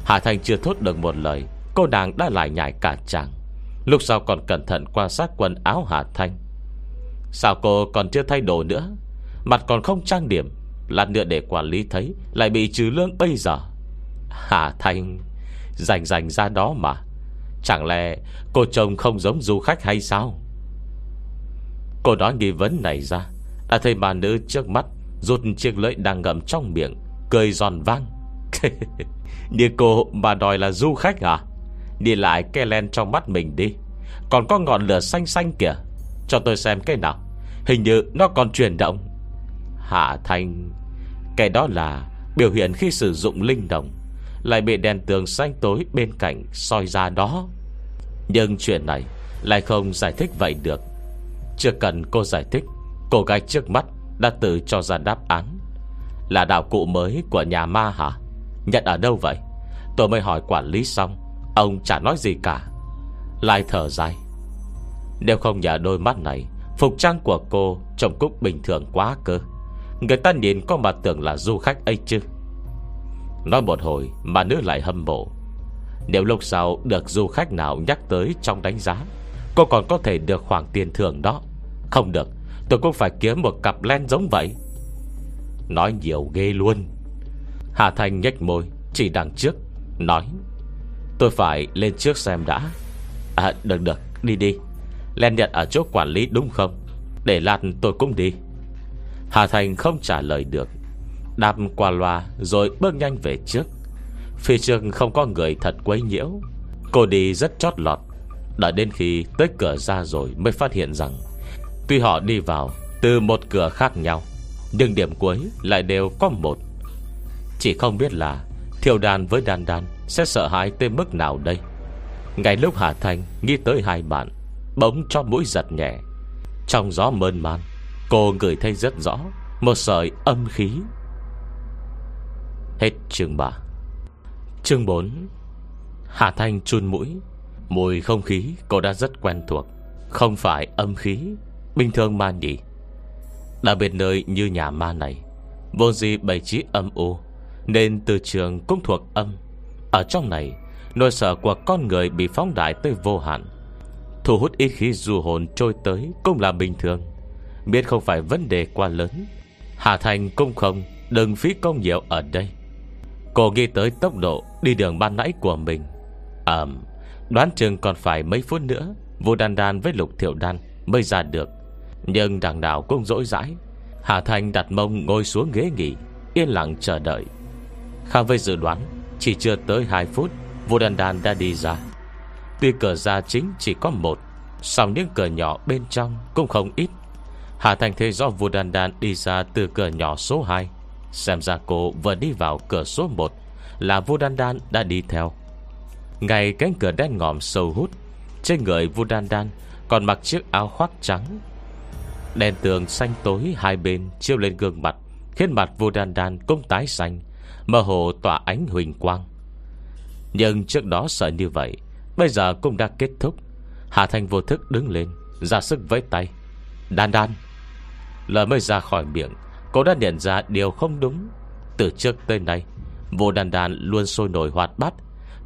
Hà Thành chưa thốt được một lời, Cô nàng đã lại nhảy cả chàng. Lúc sau còn cẩn thận quan sát quần áo Hà Thanh Sao cô còn chưa thay đồ nữa? Mặt còn không trang điểm. Lát nữa để quản lý thấy, Lại bị trừ lương bây giờ. Hà Thanh Rành rành ra đó mà. Chẳng lẽ cô chồng không giống du khách hay sao? Cô nói nghi vấn này ra, Đã thấy bà nữ trước mắt Rút chiếc lưỡi đang ngậm trong miệng, Cười giòn vang. *laughs* Như cô, bà đòi là du khách à? Đi lại cái len trong mắt mình đi. Còn có ngọn lửa xanh xanh kìa. Cho tôi xem cái nào. Hình như nó còn chuyển động. Hạ Thanh cái đó là biểu hiện khi sử dụng linh đồng, Lại bị đèn tường xanh tối bên cạnh soi ra đó. Nhưng chuyện này Lại không giải thích vậy được. Chưa cần cô giải thích, Cô gái trước mắt đã tự cho ra đáp án. Là đạo cụ mới của nhà ma hả? Nhận ở đâu vậy? Tôi mới hỏi quản lý xong, Ông chả nói gì cả. Lại thở dài. Nếu không nhờ đôi mắt này, Phục trang của cô trông cũng bình thường quá cơ. Người ta nhìn có mà tưởng là du khách ấy chứ. Nói một hồi Mà nữ lại hâm mộ. Nếu lúc sau được du khách nào nhắc tới Trong đánh giá, Cô còn có thể được khoản tiền thưởng đó. Không được, Tôi cũng phải kiếm một cặp len giống vậy. Nói nhiều ghê luôn. Hà Thành nhếch môi, Chỉ đằng trước, Nói, Tôi phải lên trước xem đã. À được được, đi đi. Len nhận ở chỗ quản lý đúng không? Để lát tôi cũng đi. Hà Thành không trả lời được. Đạp qua loa rồi bước nhanh về trước. Phía trước không có người thật quấy nhiễu. Cô đi rất chót lọt. Đợi đến khi tới cửa ra rồi Mới phát hiện rằng, Tuy họ đi vào từ một cửa khác nhau, Nhưng điểm cuối lại đều có một. Chỉ không biết là Thiều đàn với đàn đàn Sẽ sợ hãi tới mức nào đây. Ngay lúc Hà Thành nghĩ tới hai bạn, Bỗng cho mũi giật nhẹ. Trong gió mơn man Cô ngửi thấy rất rõ Một sợi âm khí. Hết chương 3 Chương 4 Hà Thanh chun mũi. Mùi không khí cô đã rất quen thuộc, Không phải âm khí, Bình thường ma nhỉ Đặc biệt nơi như nhà ma này, Vô gì bày trí âm u, Nên từ trường cũng thuộc âm. Ở trong này, Nỗi sợ của con người bị phóng đại tới vô hạn, Thu hút ít khí du hồn trôi tới Cũng là bình thường. Biết không phải vấn đề quá lớn. Hà Thành cũng không Đừng phí công nhiều ở đây. Cô ghi tới tốc độ Đi đường ban nãy của mình. Ờm, Đoán chừng còn phải mấy phút nữa Vô đàn đàn với lục thiệu đan Mới ra được. Nhưng đằng nào cũng dỗi dãi Hà Thành đặt mông ngồi xuống ghế nghỉ, Yên lặng chờ đợi. Khác với dự đoán, Chỉ chưa tới 2 phút Vô đàn đàn đã đi ra. Tuy cửa ra chính chỉ có một, song những cửa nhỏ bên trong Cũng không ít. Hà Thành thấy do Vu đàn đàn đi ra từ cửa nhỏ số 2 Xem ra cô vừa đi vào cửa số 1 Là Vu Đan Đan đã đi theo. Ngay cánh cửa đen ngòm sâu hút, Trên người Vu Đan Đan Còn mặc chiếc áo khoác trắng. Đèn tường xanh tối hai bên Chiêu lên gương mặt, Khiến mặt Vu Đan Đan cũng tái xanh, Mơ hồ tỏa ánh huỳnh quang. Nhưng trước đó sợ như vậy, Bây giờ cũng đã kết thúc. Hà Thanh vô thức đứng lên, Ra sức với tay. Đan đan! Lời mới ra khỏi miệng. Cô đã nhận ra điều không đúng. Từ trước tới nay, Vô đan đan luôn sôi nổi hoạt bát.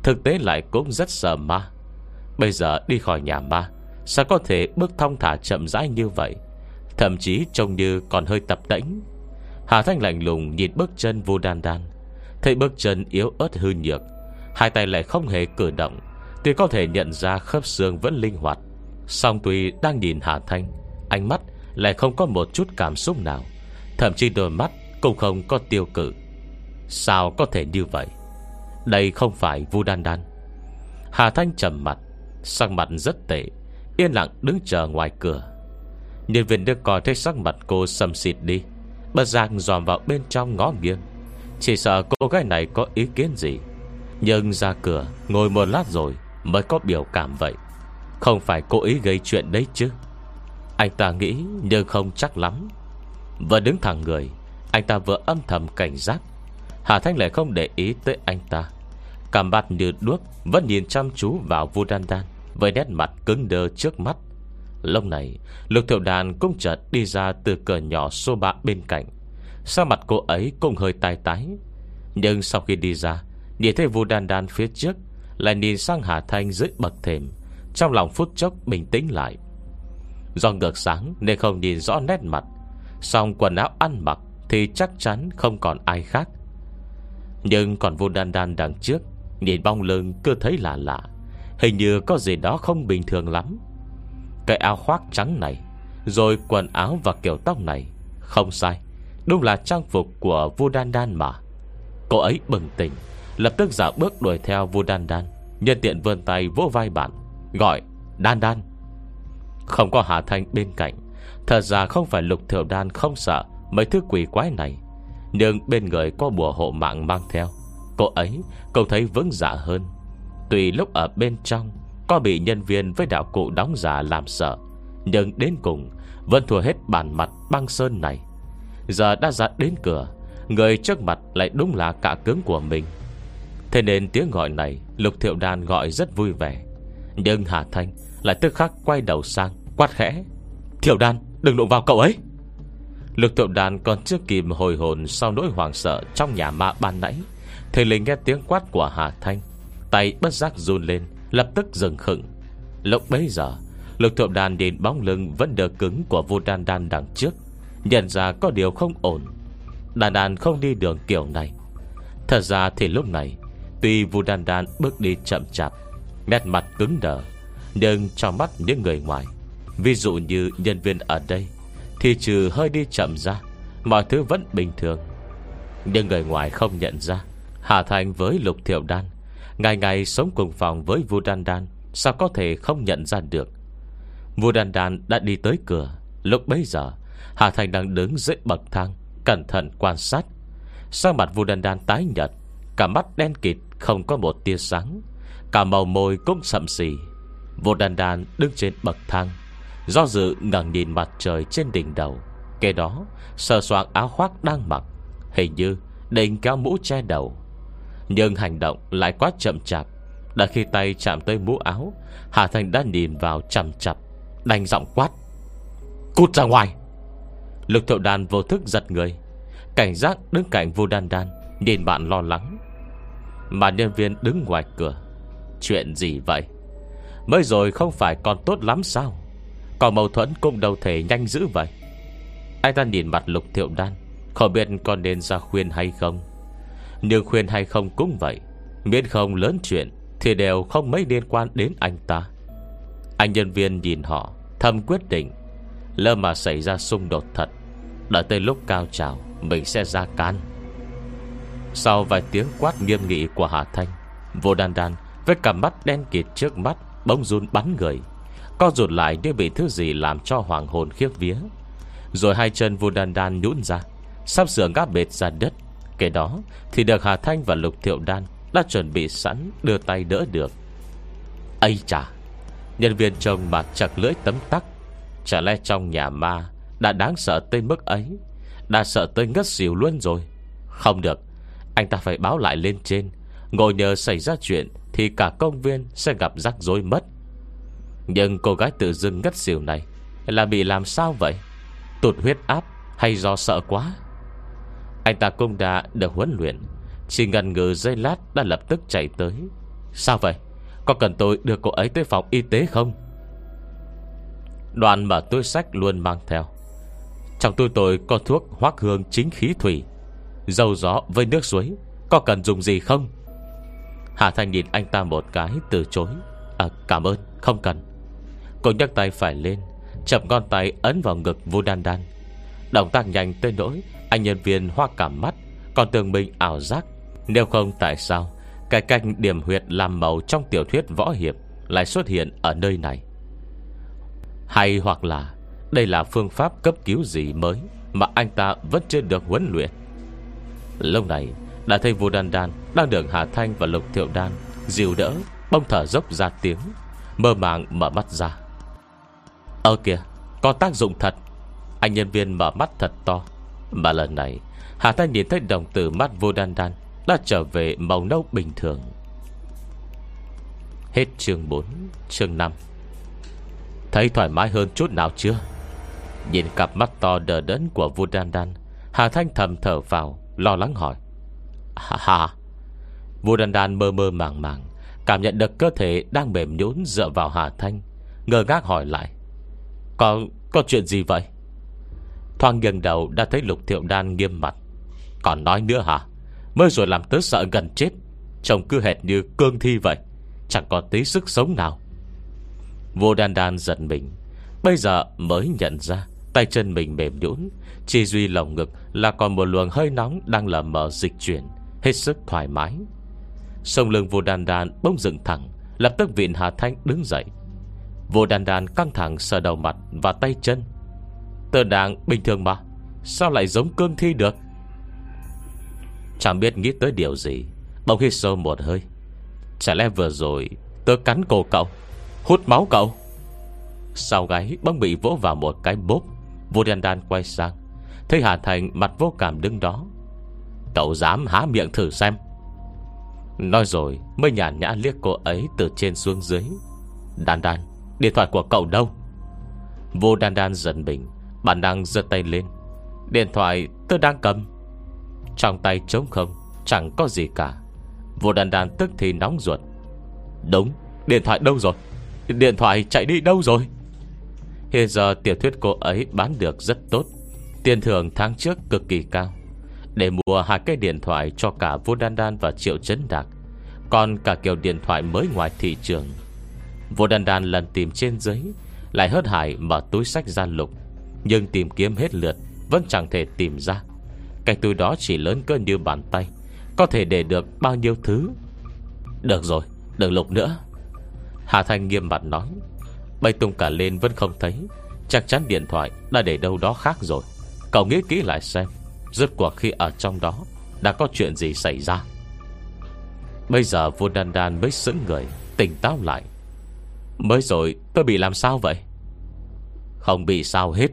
Thực tế lại cũng rất sợ ma. Bây giờ đi khỏi nhà ma, Sao có thể bước thong thả chậm rãi như vậy? Thậm chí trông như còn hơi tập tĩnh Hà Thanh lạnh lùng nhìn bước chân vô đan đan. Thấy bước chân yếu ớt hư nhược, Hai tay lại không hề cử động Tuy có thể nhận ra khớp xương vẫn linh hoạt. Song tuy đang nhìn Hà Thanh, Ánh mắt lại không có một chút cảm xúc nào, Thậm chí đôi mắt Cũng không có tiêu cự. Sao có thể như vậy? Đây không phải Vu Đan Đan. Hà Thanh trầm mặt, Sắc mặt rất tệ, Yên lặng đứng chờ ngoài cửa. Nhân viên đưa coi thấy sắc mặt cô sầm xịt đi, Bất giác dòm vào bên trong ngó nghiêng. Chỉ sợ cô gái này có ý kiến gì. Nhưng ra cửa, Ngồi một lát rồi Mới có biểu cảm vậy. Không phải cố ý gây chuyện đấy chứ. Anh ta nghĩ nhưng không chắc lắm. Vừa đứng thẳng người, Anh ta vừa âm thầm cảnh giác. Hà Thanh lại không để ý tới anh ta. Cảm mặt như đuốc Vẫn nhìn chăm chú vào Vu Đan Đan, Với nét mặt cứng đơ trước mắt. Lúc này, Lục thiệu đàn cũng chợt đi ra Từ cửa nhỏ số 3 bên cạnh. Sao mặt cô ấy cũng hơi tai tái. Nhưng sau khi đi ra, Nhìn thấy Vu Đan Đan phía trước, Lại nhìn sang Hà Thanh dưới bậc thềm. Trong lòng phút chốc bình tĩnh lại. Do ngược sáng Nên không nhìn rõ nét mặt. Xong quần áo ăn mặc Thì chắc chắn không còn ai khác. Nhưng còn vô Đan Đan đằng trước, Nhìn bong lưng cứ thấy lạ lạ. Hình như có gì đó không bình thường lắm. Cái áo khoác trắng này, Rồi quần áo và kiểu tóc này, Không sai, Đúng là trang phục của Vu Đan Đan mà. Cô ấy bừng tỉnh, Lập tức dạo bước đuổi theo Vu Đan Đan, Nhân tiện vươn tay vỗ vai bạn, Gọi, Đan Đan. Không có Hà Thanh bên cạnh. Thật ra không phải Lục Thiểu Đan không sợ Mấy thứ quỷ quái này, Nhưng bên người có bùa hộ mạng mang theo. Cô ấy cậu thấy vững dạ hơn. Tùy lúc ở bên trong, Có bị nhân viên với đạo cụ đóng giả làm sợ, Nhưng đến cùng Vẫn thua hết bản mặt băng sơn này. Giờ đã ra đến cửa, Người trước mặt lại đúng là cả cứng của mình. Thế nên tiếng gọi này Lục thiệu đàn gọi rất vui vẻ, Nhưng Hà Thanh lại tức khắc quay đầu sang. Quát khẽ. Thiểu đàn đừng đụng vào cậu ấy. Lực thiểu đàn còn chưa kịp hồi hồn Sau nỗi hoảng sợ trong nhà ma ban nãy Thì liền nghe tiếng quát của Hà Thanh. Tay bất giác run lên, Lập tức dừng khựng. Lúc bấy giờ, lực thiệu đàn nhìn bóng lưng vẫn đờ cứng của vô đan đan đằng trước, Nhận ra có điều không ổn. Đàn đàn không đi đường kiểu này. Thật ra thì lúc này, Tuy Vu Đan Đan bước đi chậm chạp, Nét mặt cứng đờ, Nhưng trong mắt những người ngoài Ví dụ như nhân viên ở đây, Thì trừ hơi đi chậm ra, Mọi thứ vẫn bình thường. Nhưng người ngoài không nhận ra, Hà Thành với Lục Thiệu Đan, Ngày ngày sống cùng phòng với Vu Đan Đan, Sao có thể không nhận ra được? Vu Đan Đan đã đi tới cửa, Lúc bấy giờ, Hà Thành đang đứng dưới bậc thang, Cẩn thận quan sát. Sang mặt Vu Đan Đan tái nhật Cả mắt đen kịt, không có một tia sáng. Cả màu môi cũng sậm xì. Vu Đan Đan đứng trên bậc thang Do dự ngẩng nhìn mặt trời trên đỉnh đầu Kế đó Sờ soạn áo khoác đang mặc, Hình như định kéo mũ che đầu. Nhưng hành động lại quá chậm chạp, Đã khi tay chạm tới mũ áo, Hà Thành đã nhìn vào chằm chặp, Đành giọng quát, Cút ra ngoài! Lục thiệu đàn vô thức giật người, Cảnh giác đứng cạnh vô đan đan, Nhìn bạn lo lắng. Mà nhân viên đứng ngoài cửa, Chuyện gì vậy? Mới rồi không phải còn tốt lắm sao? Còn mâu thuẫn cũng đâu thể nhanh dữ vậy. Anh ta nhìn mặt lục thiệu đan, Không biết còn nên ra khuyên hay không. Nhưng khuyên hay không cũng vậy, Miễn không lớn chuyện Thì đều không mấy liên quan đến anh ta. Anh nhân viên nhìn họ, Thầm quyết định, Lỡ mà xảy ra xung đột thật, Đợi tới lúc cao trào, Mình sẽ ra can. Sau vài tiếng quát nghiêm nghị của Hà Thanh, Vô đan đan Với cả mắt đen kịt trước mắt Bông run bắn người. Co rụt lại như bị thứ gì làm cho hoàng hồn khiếp vía. Rồi hai chân vu đan đan nhũn ra, Sắp sửa ngáp bệt ra đất. Kể đó thì được Hà Thanh và Lục Thiệu Đan Đã chuẩn bị sẵn đưa tay đỡ được. Ây chà, Nhân viên trông mặt chặt lưỡi tấm tắc. Chả lẽ trong nhà ma Đã đáng sợ tới mức ấy? Đã sợ tới ngất xỉu luôn rồi. Không được, Anh ta phải báo lại lên trên. Ngồi nhờ xảy ra chuyện Thì cả công viên sẽ gặp rắc rối mất. Nhưng cô gái tự dưng ngất xỉu này Là bị làm sao vậy? Tụt huyết áp hay do sợ quá? Anh ta cũng đã được huấn luyện, Chỉ ngần ngừ giây lát Đã lập tức chạy tới. Sao vậy? Có cần tôi đưa cô ấy tới phòng y tế không? Đoàn mở túi sách luôn mang theo. Trong túi tôi có thuốc hoác hương chính khí thủy, Dầu gió với nước suối. Có cần dùng gì không? Hà Thanh nhìn anh ta một cái từ chối. À cảm ơn, không cần. Cô nhấc tay phải lên, Chậm con tay ấn vào ngực Vu Đan Đan. Động tác nhanh tới nỗi Anh nhân viên hoa cả mắt, Còn tưởng mình ảo giác. Nếu không tại sao, Cái canh điểm huyệt làm màu trong tiểu thuyết võ hiệp Lại xuất hiện ở nơi này? Hay hoặc là Đây là phương pháp cấp cứu gì mới Mà anh ta vẫn chưa được huấn luyện? Lúc này, Đã thấy Vu Đan Đan Đang được Hà Thanh và Lục Thiệu Đan Dìu đỡ, Bông thở dốc ra tiếng, Mơ màng mở mắt ra. Ơ kìa, Có tác dụng thật. Anh nhân viên mở mắt thật to. Mà lần này, Hà Thanh nhìn thấy đồng tử mắt vô đan đan Đã trở về màu nâu bình thường. Hết chương 4 Chương 5 Thấy thoải mái hơn chút nào chưa? Nhìn cặp mắt to đờ đẫn của Vu Đan Đan, Hà Thanh thầm thở vào, Lo lắng hỏi. Hà hà Vu Đan Đan mơ mơ màng màng, Cảm nhận được cơ thể đang mềm nhũn dựa vào Hà Thanh Ngờ ngác hỏi lại. Có, có chuyện gì vậy? Thoang gần đầu đã thấy Lục Thiệu Đan nghiêm mặt. Còn nói nữa hả? Mới rồi làm tớ sợ gần chết. Trông cứ hệt như cương thi vậy. Chẳng còn tí sức sống nào. Vô đan đan giận mình. Bây giờ mới nhận ra Tay chân mình mềm nhũn Chỉ duy lồng ngực là còn một luồng hơi nóng Đang lờ mờ dịch chuyển Hết sức thoải mái. Sông lưng vô đan đan bông dựng thẳng Lập tức viện Hà Thanh đứng dậy. Vô đan đan căng thẳng sờ đầu mặt Và tay chân. Tờ đảng bình thường mà, Sao lại giống cương thi được? Chẳng biết nghĩ tới điều gì, Bỗng hít sâu một hơi. Chả lẽ vừa rồi Tớ cắn cổ cậu, Hút máu cậu? Sau gáy bỗng bị vỗ vào một cái bốp, Vô đan đan quay sang, Thấy Hà Thành mặt vô cảm đứng đó. Cậu dám há miệng thử xem. Nói rồi, mới nhàn nhã liếc cô ấy từ trên xuống dưới. Đan đan Điện thoại của cậu đâu? Vô đan đan giận mình, Bản năng giơ tay lên. Điện thoại tôi đang cầm. Trong tay trống không, Chẳng có gì cả. Vô đan đan tức thì nóng ruột. Đúng, Điện thoại đâu rồi? Điện thoại chạy đi đâu rồi? Hiện giờ tiểu thuyết cô ấy bán được rất tốt, Tiền thưởng tháng trước cực kỳ cao. Để mua hai cái điện thoại cho cả Vô Đan Đan và Triệu Trấn Đạc, Còn cả kiểu điện thoại mới ngoài thị trường. Vô Đan Đan lần tìm trên dưới Lại hớt hải mở túi sách ra lục. Nhưng tìm kiếm hết lượt Vẫn chẳng thể tìm ra. Cái túi đó chỉ lớn cỡ như bàn tay Có thể để được bao nhiêu thứ? Được rồi, đừng lục nữa. Hà Thanh nghiêm mặt nói. Bay tung cả lên vẫn không thấy. Chắc chắn điện thoại đã để đâu đó khác rồi. Cậu nghĩ kỹ lại xem Rốt cuộc khi ở trong đó Đã có chuyện gì xảy ra? Bây giờ vua đan đan mới sững người Tỉnh táo lại. Mới rồi, tôi bị làm sao vậy? Không bị sao hết.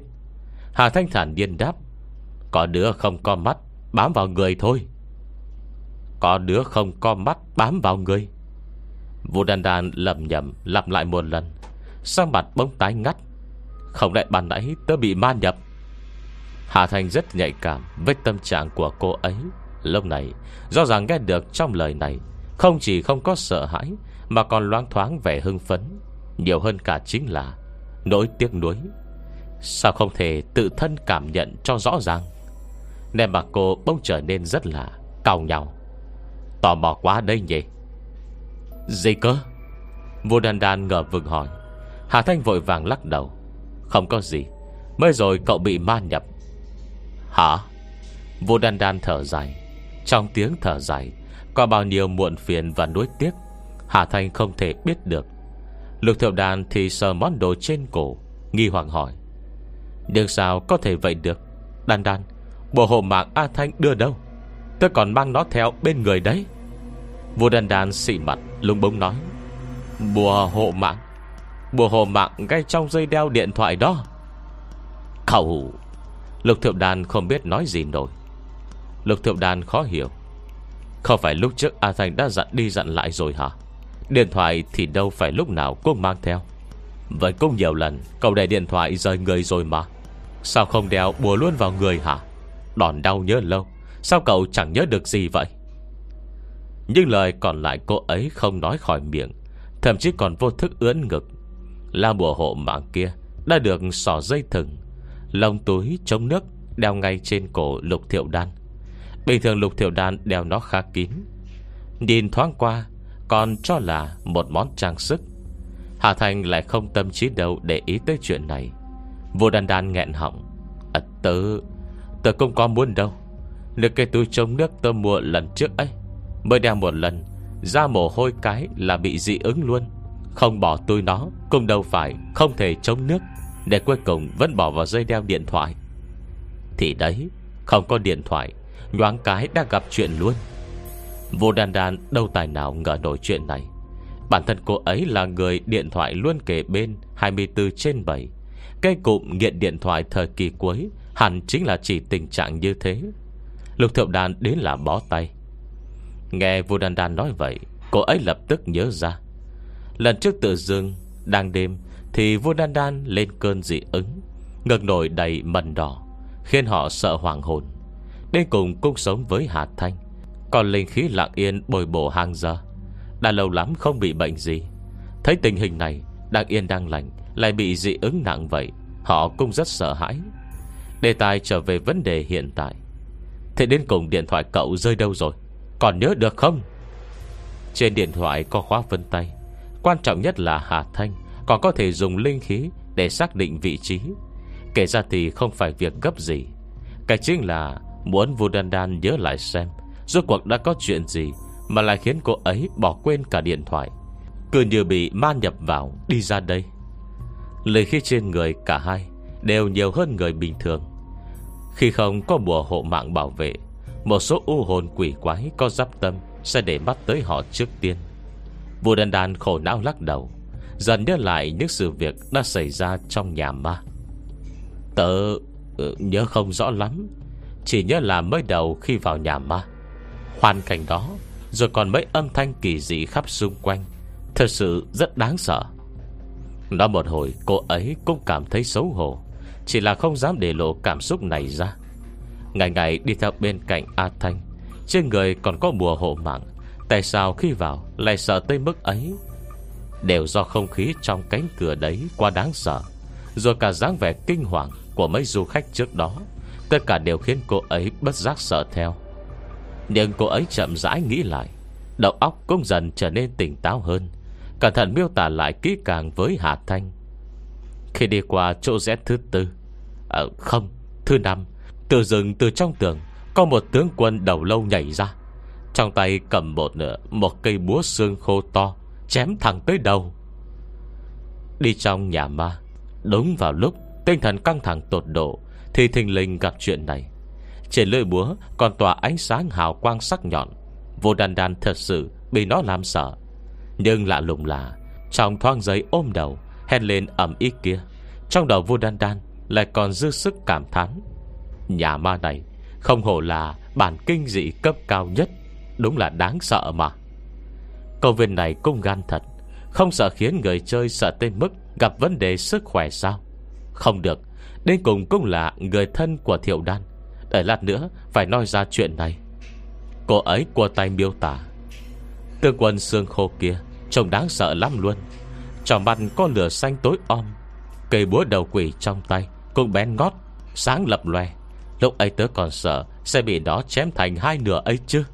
Hà Thanh thản nhiên đáp, Có đứa không có mắt, Bám vào người thôi. Có đứa không có mắt, bám vào người. Vũ đàn đàn lầm nhầm Lặp lại một lần Sang mặt bông tái ngắt. Không lại bàn nãy tớ bị ma nhập? Hà Thanh rất nhạy cảm Với tâm trạng của cô ấy. Lúc này do ràng nghe được trong lời này, Không chỉ không có sợ hãi, Mà còn loáng thoáng vẻ hưng phấn. Nhiều hơn cả chính là Nỗi tiếc nuối. Sao không thể tự thân cảm nhận cho rõ ràng? Nên mà cô bỗng trở nên rất là cao nhau Tò mò quá đây nhỉ? Gì cơ? Vô đàn đàn ngờ vực hỏi. Hà Thanh vội vàng lắc đầu. Không có gì, Mới rồi cậu bị ma nhập. Hả? Vô đan đan thở dài. Trong tiếng thở dài, Có bao nhiêu muộn phiền và nuối tiếc, Hà Thanh không thể biết được. Lục thiệu đàn thì sờ món đồ trên cổ, Nghi hoàng hỏi. Nhưng sao có thể vậy được. Đan đan, Bộ hộ mạng A Thanh đưa đâu? Tôi còn mang nó theo bên người đấy. Vua đan đan xị mặt lung bông nói. Bùa hộ mạng? Bùa hộ mạng ngay trong dây đeo điện thoại đó. Khẩu Lục thiệu đàn không biết nói gì nổi. Lục thiệu đàn khó hiểu. Không phải lúc trước A Thanh đã dặn đi dặn lại rồi hả? Điện thoại thì đâu phải lúc nào cũng mang theo. Vậy cũng nhiều lần, Cậu để điện thoại rời người rồi mà. Sao không đeo bùa luôn vào người hả? Đòn đau nhớ lâu, Sao cậu chẳng nhớ được gì vậy? Nhưng lời còn lại cô ấy không nói khỏi miệng, Thậm chí còn vô thức ướn ngực. La bùa hộ mạng kia Đã được sỏ dây thừng, Lông túi chống nước Đeo ngay trên cổ lục thiệu đan. Bình thường lục thiệu đan đeo nó khá kín. Nhìn thoáng qua còn cho là một món trang sức. Hà Thành lại không tâm trí đâu Để ý tới chuyện này. Vô đan đan nghẹn họng. À, Tớ Tớ không có muốn đâu. Được cái túi chống nước tớ mua lần trước ấy Mới đeo một lần Ra mồ hôi cái là bị dị ứng luôn. Không bỏ túi nó Cũng đâu phải không thể chống nước Để cuối cùng vẫn bỏ vào dây đeo điện thoại. Thì đấy Không có điện thoại Nhoáng cái đã gặp chuyện luôn. Vô đàn đàn đâu tài nào ngờ nổi chuyện này. Bản thân cô ấy là người điện thoại luôn kề bên 24 trên 7 Cây cụm nghiện điện thoại thời kỳ cuối Hẳn chính là chỉ tình trạng như thế. Lục Thượng đàn đến là bó tay. Nghe vua đàn đàn nói vậy, Cô ấy lập tức nhớ ra. Lần trước tự dưng, Đang đêm, Thì vua đan đan lên cơn dị ứng, Ngực nổi đầy mần đỏ, Khiến họ sợ hoàng hồn. Đến cùng cung sống với Hà Thanh. Còn linh khí lặng yên bồi bổ hàng giờ. Đã lâu lắm không bị bệnh gì. Thấy tình hình này Đang yên đang lành Lại bị dị ứng nặng vậy. Họ cũng rất sợ hãi. Đề tài trở về vấn đề hiện tại. Thế đến cùng điện thoại cậu rơi đâu rồi? Còn nhớ được không? Trên điện thoại có khóa vân tay. Quan trọng nhất là Hà Thanh, Còn có thể dùng linh khí Để xác định vị trí. Kể ra thì không phải việc gấp gì. Cái chính là Muốn Vu Đan Đan nhớ lại xem Rốt cuộc đã có chuyện gì Mà lại khiến cô ấy bỏ quên cả điện thoại? Cứ như bị ma nhập vào, Đi ra đây. Lời khi trên người cả hai Đều nhiều hơn người bình thường. Khi không có bùa hộ mạng bảo vệ, Một số u hồn quỷ quái Có giáp tâm Sẽ để bắt tới họ trước tiên. Vua đàn đàn khổ não lắc đầu, Dần nhớ lại những sự việc Đã xảy ra trong nhà ma. Tớ ừ, nhớ không rõ lắm, Chỉ nhớ là mới đầu khi vào nhà ma. Hoàn cảnh đó, Rồi còn mấy âm thanh kỳ dị khắp xung quanh. Thật sự rất đáng sợ. Nói một hồi, cô ấy cũng cảm thấy xấu hổ. Chỉ là không dám để lộ cảm xúc này ra. Ngày ngày đi theo bên cạnh A Thanh, Trên người còn có bùa hộ mạng. Tại sao khi vào, Lại sợ tới mức ấy? Đều do không khí trong cánh cửa đấy Quá đáng sợ, Rồi cả dáng vẻ kinh hoàng Của mấy du khách trước đó. Tất cả đều khiến cô ấy bất giác sợ theo. Nhưng cô ấy chậm rãi nghĩ lại. Đầu óc cũng dần trở nên tỉnh táo hơn. Cẩn thận miêu tả lại kỹ càng với Hà Thanh. Khi đi qua chỗ rẽ thứ tư à, Không, thứ năm Từ rừng từ trong tường Có một tướng quân đầu lâu nhảy ra. Trong tay cầm một ờ, Một cây búa xương khô to Chém thẳng tới đầu. Đi trong nhà ma Đúng vào lúc tinh thần căng thẳng tột độ Thì thình lình gặp chuyện này. Trên lưỡi búa còn tỏa ánh sáng hào quang sắc nhọn. Vô đàn đàn thật sự Bị nó làm sợ. Nhưng lạ lùng là, Trong thoang giấy ôm đầu Hèn lên ẩm ý kia. Trong đầu vua đan đan Lại còn dư sức cảm thán. Nhà ma này Không hổ là bản kinh dị cấp cao nhất, Đúng là đáng sợ mà. Câu viên này cũng gan thật, Không sợ khiến người chơi sợ tới mức Gặp vấn đề sức khỏe sao? Không được, Đến cùng cũng là người thân của thiệu đan. Để lát nữa, phải nói ra chuyện này. Cô ấy qua tay miêu tả. Tương quân xương khô kia, Trông đáng sợ lắm luôn. Trong mặt có lửa xanh tối om. Cây búa đầu quỷ trong tay Cũng bén ngót, Sáng lập loè. Lúc ấy tớ còn sợ Sẽ bị nó chém thành hai nửa ấy chứ.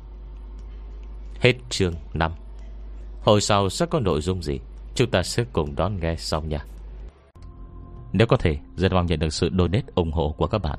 Hết chương 5 Hồi sau sẽ có nội dung gì? Chúng ta sẽ cùng đón nghe sau nha. Nếu có thể, Rất mong nhận được sự donate ủng hộ của các bạn.